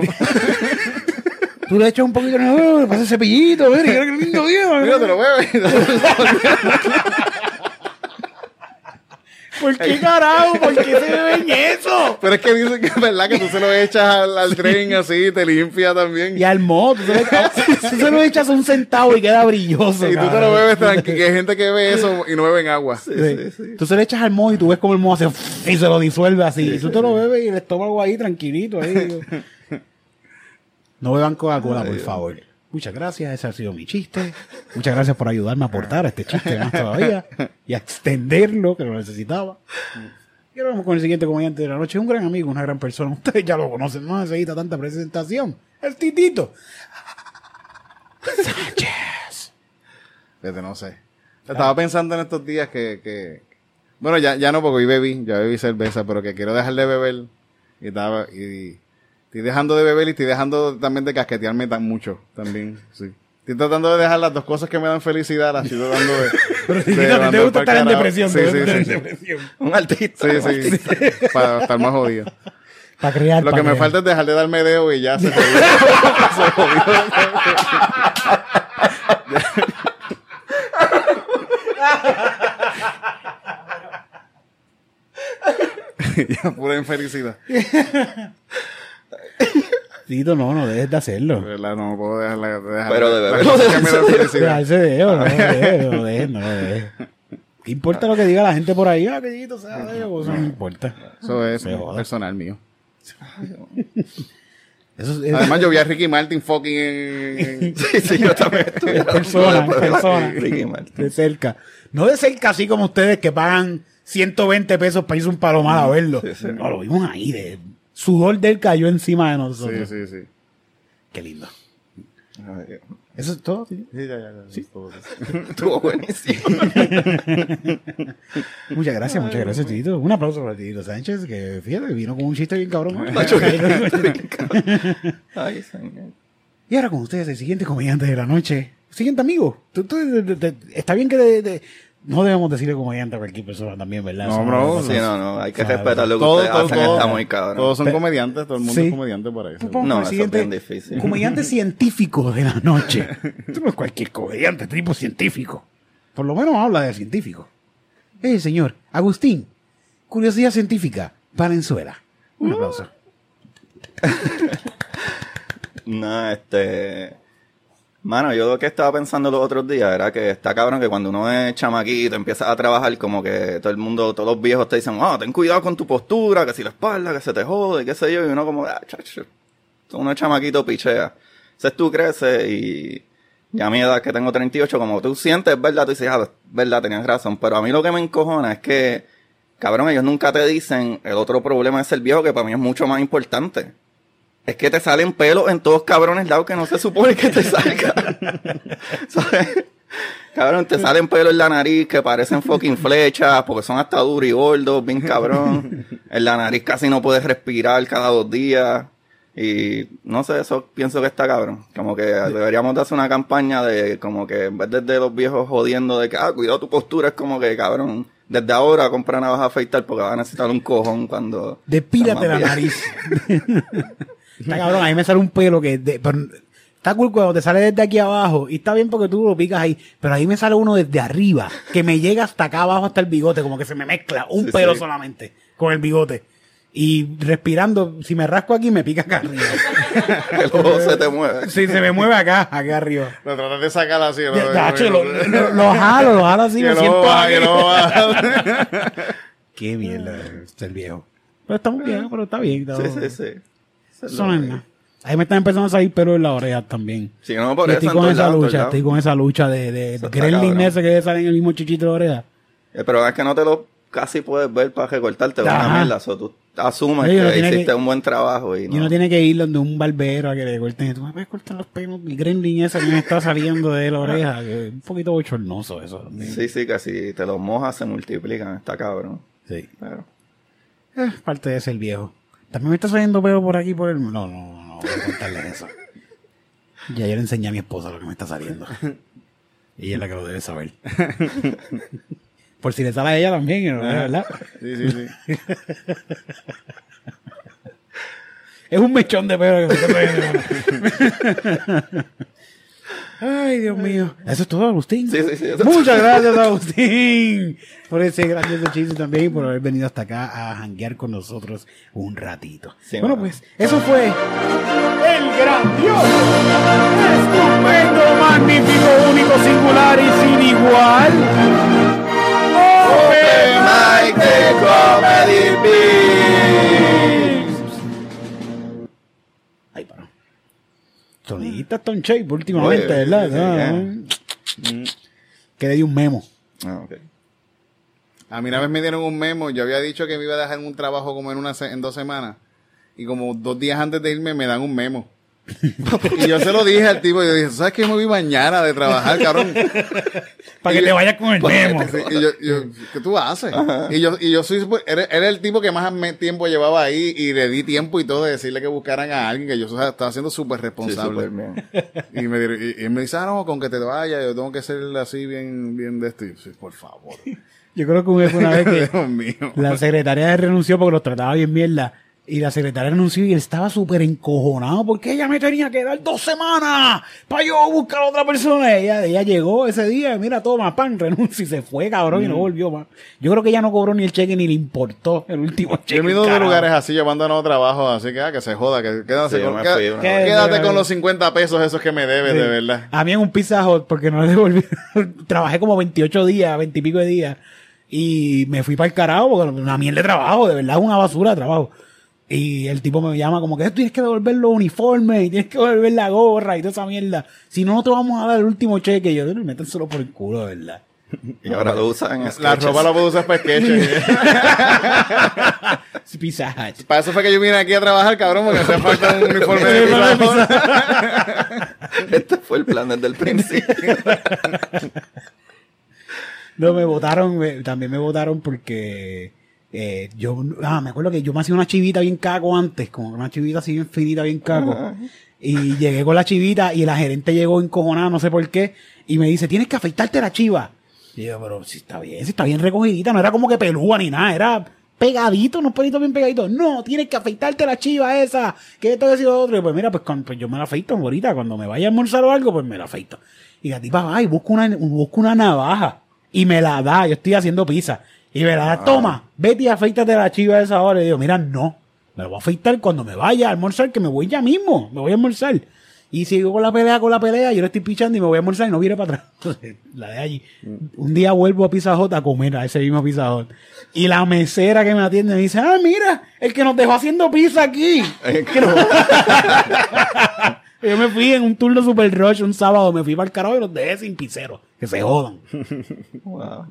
Tú le echas un poquito de oh, le pasas cepillito, mira, qué lindo Dios. Mira, te lo bebes. ¿Por qué carajo? ¿Por qué se beben eso? Pero es que dicen que es verdad que tú se lo echas al, al tren así, te limpia también. Y al mod, tú se, le, tú se lo echas a un centavo y queda brilloso. Y tú te lo bebes tranquilo, que hay gente que ve eso y no beben agua. Sí. Tú se le echas al mod y tú ves como el mod hace y se lo disuelve así. y tú te lo bebes y el estómago ahí tranquilito. Ahí. No beban Coca-Cola, por favor. Muchas gracias, ese ha sido mi chiste. Muchas gracias por ayudarme a aportar este chiste más todavía y a extenderlo, que lo necesitaba. Y ahora vamos con el siguiente comediante de la noche. Un gran amigo, una gran persona. Ustedes ya lo conocen, no necesita tanta presentación. El Titito. Sánchez. Fíjate, no sé. Estaba pensando en estos días que, que bueno, ya, ya no porque hoy bebí, ya bebí cerveza, pero que quiero dejar de beber y estaba y estoy dejando de beber y estoy dejando también de casquetearme tan mucho también, sí. Estoy tratando de dejar las dos cosas que me dan felicidad, estoy tratando de Pero de Titito, ¿te gusta estar en depresión? Sí, ¿Te gusta sí, estar en sí, sí. depresión? Un artista. Sí, un sí, artista. para estar más jodido. Para crear. Lo pa' que me falta es dejar de darme dedo y ya se jodió. Se jodió. ya pura infelicidad. Tito, no, no dejes de De hacerlo. verdad, no puedo dejarla. dejar Pero de cosas no dejes de- dedo, no lo dejes, no lo dejes, no. ¿Qué importa lo que diga la gente por ahí? Ah, que Tito sea de dedo, eso no importa. Eso es personal mío. Eso es, Además, yo vi a Ricky Martin fucking en- Sí, sí, yo también estoy. en persona, en persona. Ricky Martin. De cerca. No de cerca así como ustedes que pagan 120 pesos para irse un palomar a verlo. Sí, sí. No, lo vimos ahí. De, sudor del cayó encima de Sí, nosotros. sí, sí. Qué lindo. Eso es todo. ¿sí? Sí, ya, ya, ya. todo eso. Estuvo buenísimo. Muchas gracias, muchas gracias, Tito. Un aplauso para Tito Sánchez, que fíjate, vino con un chiste bien cabrón. Ay, señor. y ahora con ustedes, el siguiente comediante de la noche. Siguiente amigo. Tú- tú- de- de- de- está bien que de- de- no debemos decirle comediante a cualquier persona también, ¿verdad? No, Eso bro, Sí, no, no, hay que respetar lo que Todo, ustedes todo, hacen, todo. está muy cabrón. Todos son comediantes, todo el mundo Sí. es comediante por ahí. Vamos No, eso es bien difícil. Comediante científico de la noche. Tú no es cualquier comediante, tipo científico. Por lo menos habla de científico. Eh, señor, Agustín, curiosidad científica, Valenzuela. Un aplauso. No, este. Mano, yo lo que estaba pensando los otros días era que está cabrón que cuando uno es chamaquito, empieza a trabajar, como que todo el mundo, todos los viejos te dicen, ah, ten cuidado con tu postura, que si la espalda, que se te jode, qué sé yo, y uno como, ah, chacho, uno es chamaquito pichea. Entonces tú creces y ya a mi edad que tengo 38, como tú sientes, es verdad, tú dices, ah, verdad, tenías razón, pero a mí lo que me encojona es que, cabrón, ellos nunca te dicen, el otro problema es el viejo, que para mí es mucho más importante. Es que te salen pelos en todos cabrones lados que no se supone que te salga. ¿Sabes? Cabrón, te salen pelos en la nariz que parecen fucking flechas porque son hasta duros y gordos, bien cabrón. En la nariz casi no puedes respirar cada dos días. Y no sé, eso pienso que está cabrón. Como que deberíamos de hacer una campaña de como que en vez de, de los viejos jodiendo de que, ah, cuidado tu postura, es como que, cabrón, desde ahora compra una vas a afeitar porque vas a necesitar un cojón cuando... Despílate estás la nariz. Está cabrón, a mí me sale un pelo que... de- pero Está cool cuando te sale desde aquí abajo y está bien porque tú lo picas ahí, pero ahí me sale uno desde arriba que me llega hasta acá abajo hasta el bigote, como que se me mezcla un Sí, pelo sí. solamente con el bigote. Y respirando, si me rasco aquí me pica acá arriba. El ojo se te mueve. Si se me mueve acá, acá arriba. Lo tratas de sacar así. ¿no? Ya, tacho, lo, lo- lo jalo, lo jalo así, Y me ojo siento el ojo baja. Qué mierda es el viejo. Pero está muy bien, pero está bien. está- Sí, sí, sí. Eso no es nada. Ahí me están empezando a salir pelos en la oreja también. Sí, no, por Y eso. estoy con esa lucha, estoy con esa lucha de, de Gremlin ese que sale en el mismo chichito de oreja. Eh, Pero es que no te lo casi puedes ver para recortarte Ajá. una mierda. So, tú asumes que hiciste que- un buen trabajo y Y no. uno tiene que ir donde un barbero a que le corten. Tú me puedes cortar los pelos. El Gremlin ese que me está saliendo de la oreja. Que es un poquito bochornoso eso. también. Sí, sí, que si te los mojas se multiplican. Está cabrón. Sí. Pero... Eh, parte de ser viejo. También me está saliendo pelo por aquí por el. No, no, no, no voy a contarle eso. Ya yo le enseñé a mi esposa lo que me está saliendo. Y ella es la que lo debe saber. por si le sale a ella también, ¿no? ¿verdad? Sí, sí, sí. Es un mechón de pelo que me está saliendo. Ay, Dios mío. Eso es todo, Agustín. Sí, sí, sí, Muchas gracias, Agustín, por ese grandioso chiste también y por haber venido hasta acá a janguear con nosotros un ratito. Sí, bueno, pues, eso fue el grandioso, estupendo, magnífico, único, singular y sin igual. Open Mike de Comedy Beats. Sonidita Stone Shape últimamente, Oye, ¿verdad? Ah, Que le di un memo. Ah. A mí una vez me dieron un memo. Yo había dicho que me iba a dejar un trabajo como en, una en dos semanas. Y como dos días antes de irme me dan un memo. Y yo se lo dije al tipo. Y yo dije, ¿sabes que me voy mañana de trabajar, cabrón? Para que te vayas con el memo. Y yo, yo, ¿qué tú haces? Y yo, y yo soy, super- era, era el tipo que más tiempo llevaba ahí y le di tiempo y todo de decirle que buscaran a alguien que yo estaba siendo súper responsable. y, me, dieron- y, y me dice, ah, no, con que te vayas, yo tengo que ser así bien, bien de esto. Y yo, sí, por favor. Yo creo que fue una vez que Dios mío. la secretaria renunció porque los trataba bien mierda. Y la secretaria renunció y él estaba súper encojonado porque ella me tenía que dar dos semanas para yo buscar a otra persona. Ella, ella llegó ese día, mira, toma, pan, renuncia y se fue, cabrón, y Mm. no volvió más. Yo creo que ella no cobró ni el cheque ni le importó el último cheque. Yo he ido de lugares así llevando nuevos trabajos, así que, ah, que se joda, que quédate, Sí, yo con, fui vez. quédate con los 50 pesos esos que me debes, Sí. de verdad. A mí en un Pizza Hut, porque no le devolví. Trabajé como 28 días, 20 y pico de días. Y me fui para el carajo, porque una mierda de trabajo, de verdad, una basura de trabajo. Y el tipo me llama como que tienes que devolver los uniformes, y tienes que devolver la gorra y toda esa mierda. Si no, no te vamos a dar el último cheque. Y yo, métenselo por el culo, de verdad. Y ahora lo usan en La ropa la puedo usar para sketches. Pizza Hut. para eso fue que yo vine aquí a trabajar, cabrón, porque hacía falta un uniforme de Pizza. Este fue el plan desde el principio. No, me votaron, también me votaron porque eh, yo, ah, me acuerdo que yo me hacía una chivita bien caco antes, como una chivita así bien finita, bien caco. Y llegué con la chivita y la gerente llegó encojonada, no sé por qué, y me dice, tienes que afeitarte la chiva. Y yo, pero si está bien, si está bien recogidita, no era como que pelúa ni nada, era pegadito, unos pelitos bien pegaditos. No, tienes que afeitarte la chiva esa, que esto, que lo otro. Y pues mira, pues, cuando- pues yo me la afeito ahorita, cuando me vaya a almorzar o algo, pues me la afeito. Y la tipa va y busca una, busca una navaja y me la da, yo estoy haciendo pizza. Y me la da, toma, vete y afeítate la chiva esa hora. Y digo, mira, no, me lo voy a afeitar cuando me vaya a almorzar, que me voy ya mismo, me voy a almorzar. Y sigo con la pelea, con la pelea, yo le estoy pichando y me voy a almorzar y no viene para atrás. Entonces, la de allí. Un día vuelvo a Pizza Hut a comer a ese mismo Pizza Hut. Y la mesera que me atiende me dice, ah, mira, el que nos dejó haciendo pizza aquí. No- yo me fui en un turno super rush un sábado, me fui para el carajo y los dejé sin pizzero. Que se jodan. Wow.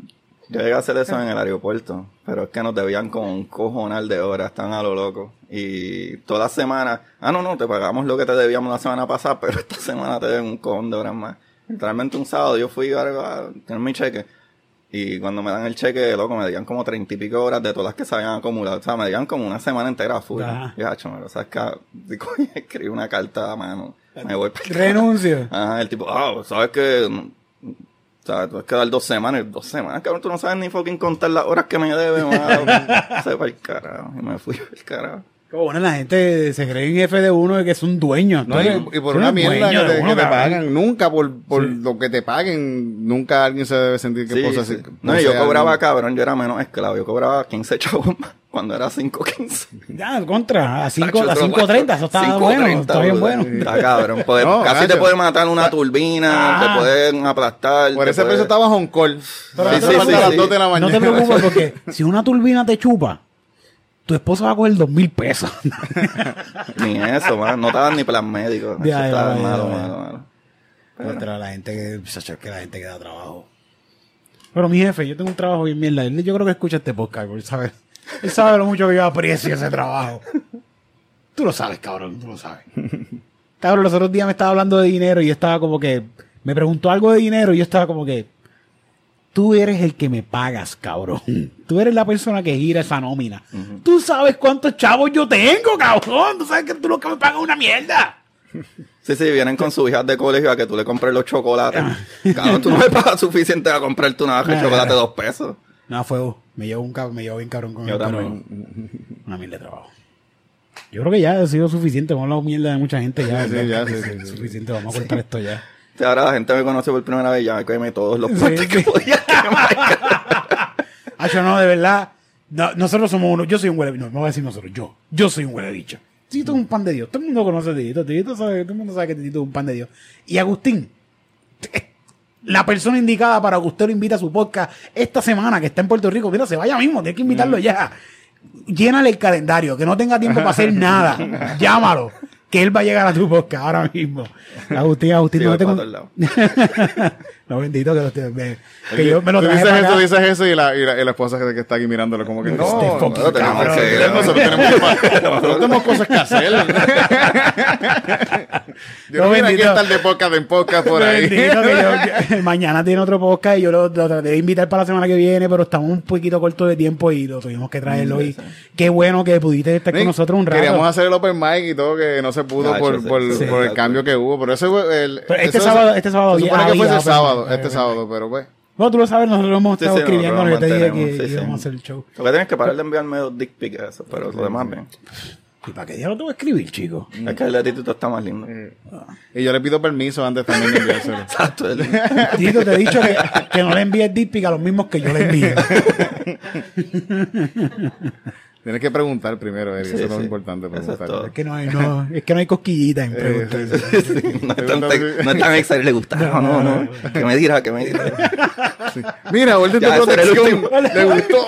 Yo llegué a hacer eso en el aeropuerto, pero es que nos debían con un cojonal de horas, están a lo loco. Y toda la semana, ah, no, no, te pagamos lo que te debíamos la semana pasada, pero esta semana te deben un cojón de horas más. Literalmente un sábado yo fui a, a tener mi cheque, y cuando me dan el cheque, loco, me digan como treinta y pico horas de todas las que se habían acumulado. O sea, me digan como una semana entera full. Ajá. Y hacho, me lo sabes que digo, escribí una carta a mano. Me voy para Renuncio. Ajá, el tipo, ah, sabes que. Sea, tú has que dar dos semanas. Dos semanas, cabrón, tú no sabes ni fucking contar las horas que me deben. Se para el carajo. Y me fui el carajo. Bueno, la gente se cree en jefe de uno de que es un dueño. No, y, y por una mierda que te, que te pagan, nunca por, por lo que te paguen, nunca alguien se debe sentir que Sí, posa sí. así. No, posee yo cobraba alguien. cabrón, yo era menos esclavo. Yo cobraba 15 chavos más cuando era 5.15. Ya, contra, a 5 Tacho, a otro 5.30, eso está 5.30, bueno, está bien bueno. Está cabrón. Puede- No, casi gacho. te puede matar una turbina, Ah. te pueden aplastar. Por ese puede- precio estaba Hong Kong. Pero Sí, no sí, preocupes, a las sí. 2 de la No mañana. te preocupes porque si una turbina te chupa, tu esposa va a coger dos mil pesos. Ni eso, man. No te dan ni plan médico. Eso Ya, ya, malo, malo, malo. Contra la gente que, la gente que da trabajo. Pero mi jefe, yo tengo un trabajo bien mierda. Yo creo que escucha este podcast, porque él sabe, él sabe lo mucho que yo aprecio ese trabajo. Tú lo sabes, cabrón, tú lo sabes. Cabrón, los otros días me estaba hablando de dinero y yo estaba como que, me preguntó algo de dinero y yo estaba como que, tú eres el que me pagas, cabrón. Tú eres la persona que gira esa nómina. Tú sabes cuántos chavos yo tengo, cabrón. Tú sabes que tú lo que me pagas es una mierda. Sí, sí, vienen con sus hijas de colegio a que tú le compres los chocolates. Ah. Cabrón, tú no me pagas suficiente a comprarte una caja de Ah. chocolate de dos pesos. No, fuego. Me llevo un me llevo bien cabrón con Yo pero también. Una mierda de trabajo. Yo creo que ya ha sido suficiente. Hemos hablado mierda de mucha gente ya. Sí, ya, sí, sí, sí. Suficiente. Vamos a cortar esto ya. Sí, ahora la gente me conoce por primera vez, ya me quemé todos los Sí, puentes sí. que podía quemar. Ah, yo no, de verdad. no, nosotros somos uno. Yo soy un huele. No, me voy a decir nosotros. Yo. Yo soy un huele bicho. Tito es un pan de Dios. Todo el mundo conoce a Tito. Tito sabe, todo el mundo sabe que Tito es un pan de Dios. Y Agustín. La persona indicada para que usted lo invite a su podcast esta semana que está en Puerto Rico. Mira, se vaya mismo. Tiene que invitarlo ya. Llénale el calendario. Que no tenga tiempo para hacer nada. Llámalo. Que él va a llegar a tu podcast ahora mismo. Agustín, Agustín, Sí, no para todos lados. no, bendito que, lo te- me- que yo me lo Tú traje dices para eso, acá. dices eso y la, y la, y la esposa que, que está aquí mirándolo como que no, Este no, no tenemos que nosotros tenemos, nosotros tenemos cosas que hacer. Yo No, vine aquí a estar de podcast en podcast por ahí. Bendito que yo- que mañana tiene otro podcast y yo lo, lo traté de invitar para la semana que viene, pero estamos un poquito corto de tiempo y lo tuvimos que traerlo hoy. Qué bueno que pudiste estar con nosotros un rato. Queríamos hacer el open mic y todo que no se pudo Gacho, por, sí, por, sí, por el cambio que hubo. Pero eso fue el, Pero este eso- sábado- este sábado se supone que había open sábado, este sábado, pero pues. No, tú lo sabes, nosotros hemos Sí, estado sí, escribiendo, yo te dije que sí, íbamos a hacer el show. Lo que tienes que parar de enviarme dos dick pics eso, pero lo demás bien. ¿Y para qué día lo tengo que escribir, chico? Es que el de Tito está más lindo. Y yo le pido permiso antes también de enviárselo. Exacto. el- Tito, te he dicho que, que no le envíes dick pic a los mismos que yo le envío. Tienes que preguntar primero, Eric. Sí, eso es lo importante. Es Preguntar. es, que no hay, no, es que no hay cosquillita en preguntar. sí, no es tan, no es tan le gusta. No, no, no. Que me dirá, que me dirá. Mira, orden de Ya, el protección. último. Le gustó.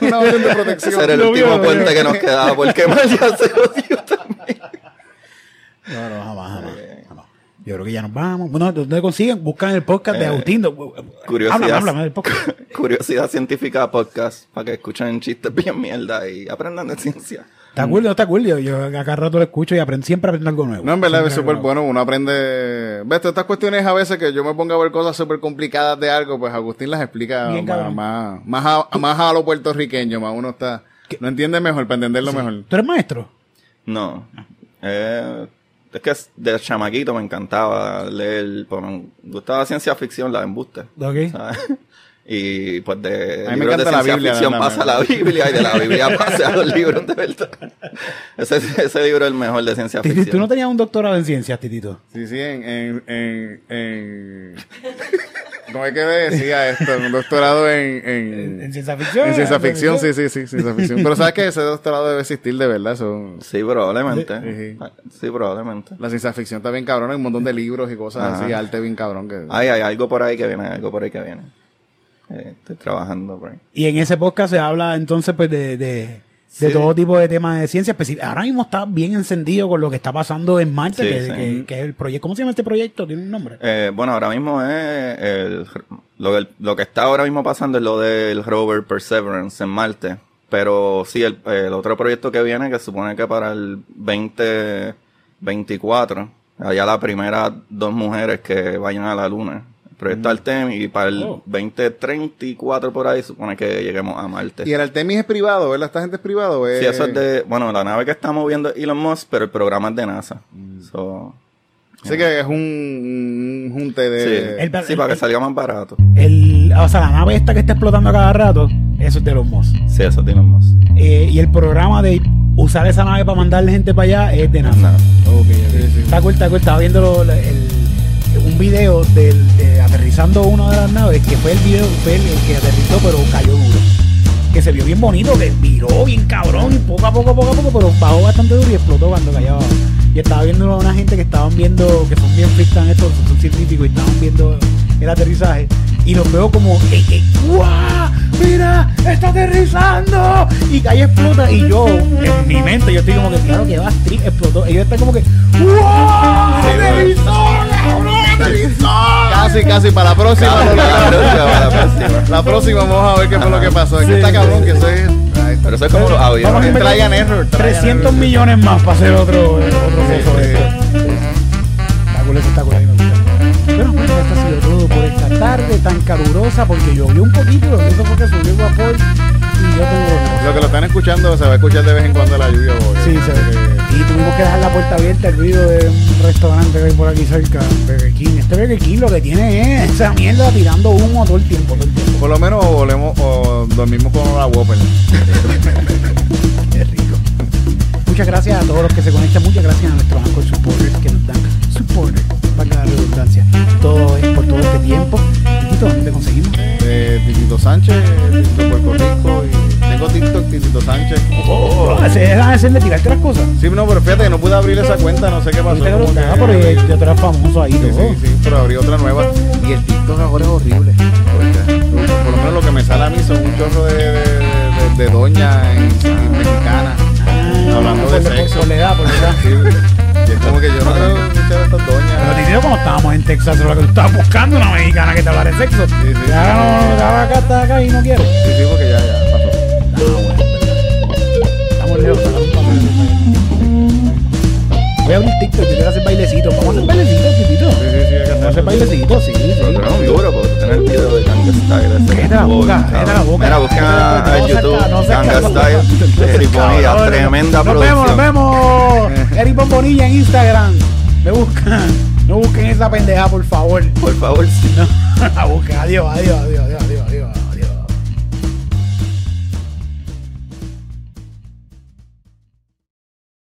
Una orden de protección. Ese era el Lo último vio, puente lo que nos quedaba porque mal ya se jodió también. No, no, jamás, jamás. jamás. Yo creo que ya nos vamos. Bueno, ¿dónde consiguen? Buscan el podcast de Eh, Agustín. Curiosidad, Háblame, háblame del podcast. curiosidad científica podcast para que escuchen chistes bien mierda y aprendan de ciencia. ¿Está cool? ¿No está cool? Yo, yo a cada rato lo escucho y aprendo, siempre aprendo algo nuevo. No, en verdad Siempre es súper bueno. Uno aprende. Ves, estas cuestiones a veces que yo me pongo a ver cosas súper complicadas de algo, pues Agustín las explica Bien, más, más, más, a, más a lo puertorriqueño. Más uno está. No entiende mejor para entenderlo mejor. ¿Tú eres maestro? No. Eh, es que de chamaquito me encantaba leer, pues me gustaba ciencia ficción, la embuste. Ok. ¿sabes? Y pues de A mí me libros de la ciencia Biblia, ficción pasa a verdad. la Biblia y de la Biblia pasa a los libros de verdad. Ese, ese libro es el mejor de ciencia ficción. ¿Tú no tenías un doctorado en ciencias, Titito? Sí, sí, en. en, en, en ¿Cómo es que decía esto? Un doctorado en. ¿En, En, ciencia ficción? en ciencia ficción, sí, sí, sí, ciencia ficción. Pero sabes que ese doctorado debe existir de verdad. Eso, Sí, probablemente. Sí, sí. Sí, probablemente. la ciencia ficción está bien cabrón. Hay un montón de libros y cosas Ajá. así, arte bien cabrón. Que, Ay, hay algo por ahí que viene, hay algo por ahí que viene. Eh, estoy trabajando por ahí. Y en ese podcast se habla entonces pues de, de, todo tipo de temas de ciencia. específica. Ahora mismo está bien encendido con lo que está pasando en Marte, Sí, que, sí. que- que es el proyecto. ¿Cómo se llama este proyecto? ¿Tiene un nombre? Eh, bueno, ahora mismo es el, lo, del- lo que está ahora mismo pasando es lo del rover Perseverance en Marte. Pero sí, el, el otro proyecto que viene, que supone que para el 2024, allá la primera dos mujeres que vayan a la Luna. El proyecto Artemis y para el Oh. 2034 por ahí supone que lleguemos a Marte. Y el Artemis es privado, ¿verdad? ¿Esta gente es privado? Sí, eso es de, bueno, la nave que está moviendo es Elon Musk, pero el programa es de NASA. So, Sé que es un, un junte de... sí, El- sí, para que salga más barato. El, o sea, la nave esta que está explotando a cada rato, eso es de los Moss. Sí, eso es de Elon Musk. Eh, y el programa de usar esa nave para mandarle gente para allá es de nada. Nada. Ok, ok. Está cool, está cool. Estaba viendo lo- el- un video del, de aterrizando una de las naves, que fue el video, fue el, el que aterrizó, pero cayó duro. Que se vio bien bonito, que viró bien cabrón, y poco a poco, poco a poco, pero bajó bastante duro y explotó cuando cayó abajo. Y estaba viendo a una gente que estaban viendo, que son bien freestyle estos, son científicos y estaban viendo el aterrizaje. Y los veo como, ¡eh, eh, guau! ¡Mira! ¡Está aterrizando! Y cae y explota. Y yo, en mi mente, yo estoy como que, claro que va, explotó. Ellos están como que, ¡wow! Sí, ¡Aterrizó, cabrón! ¡Aterrizó! Casi, casi, para la próxima. Lo la próxima, la próxima. La próxima vamos a ver qué fue lo que pasó. Es que Sí, está cabrón, sí. que ay, Pero eso es como los Vamos a error, try and 300 error. millones más para hacer otro, eh, otro. Bueno, pues esto ha sido todo por esta tarde tan calurosa porque llovió un poquito, eso fue que subió el vapor y yo tengo... Lo que lo están escuchando se va a escuchar de vez en cuando la lluvia. porque- Sí, se ve. Y tuvimos que dejar la puerta abierta, el ruido de un restaurante que hay por aquí cerca, Burger King. Este Burger King lo que tiene es esa mierda tirando humo todo el tiempo, todo el tiempo. Por lo menos o volvemos o dormimos con la Whopper. Muchas gracias a todos los que se conectan, muchas gracias a nuestros Anchor supporters que nos dan supporters, para la redundancia, todo es por todo este tiempo. Tito, ¿dónde te conseguimos? Eh, Titito Sánchez, Titito Puerto Rico y tengo TikTok Titito Sánchez. Oh, se dejan hacer de tirarte las cosas. Sí, no, pero fíjate que no pude abrir esa cuenta, no sé qué pasó. Ahorita que pero ya tú famoso ahí, Sí, todo. sí, sí, pero abrí otra nueva. Y el TikTok ahora es horrible. Por lo menos lo que me sale a mí son un chorro de, de, de, de doña en, en Hablando de sexo. Por la edad, por la edad. Sí, y es como que yo no creo escuchar a estas Pero doñas. Titito, cuando estábamos en Texas, lo que tú estabas buscando una mexicana que te hablara de sexo. Sí, sí, Ya no, ya acá, está acá y no quiero. Sí, sí, porque ya, ya pasó. Ah, bueno, verdad. Estamos lejos, estamos Voy a abrir TikTok, yo quiero hacer bailecitos. Vamos a hacer bailecitos, Titito. Sí, sí, sí, que Vamos a hacer bailecitos, sí, sí. Pero un duro porque tener el video de Ganga Style. Cállate la boca, cállate la boca. Mira, busquen a, No YouTube no Ganga. Style Eric Bonilla. Tremenda nos producción. vemos, nos vemos. Eric Bombonilla en Instagram. Me buscan. No busquen esa pendeja, por favor. Por favor, sí. No, la busquen. Adiós, adiós, adiós.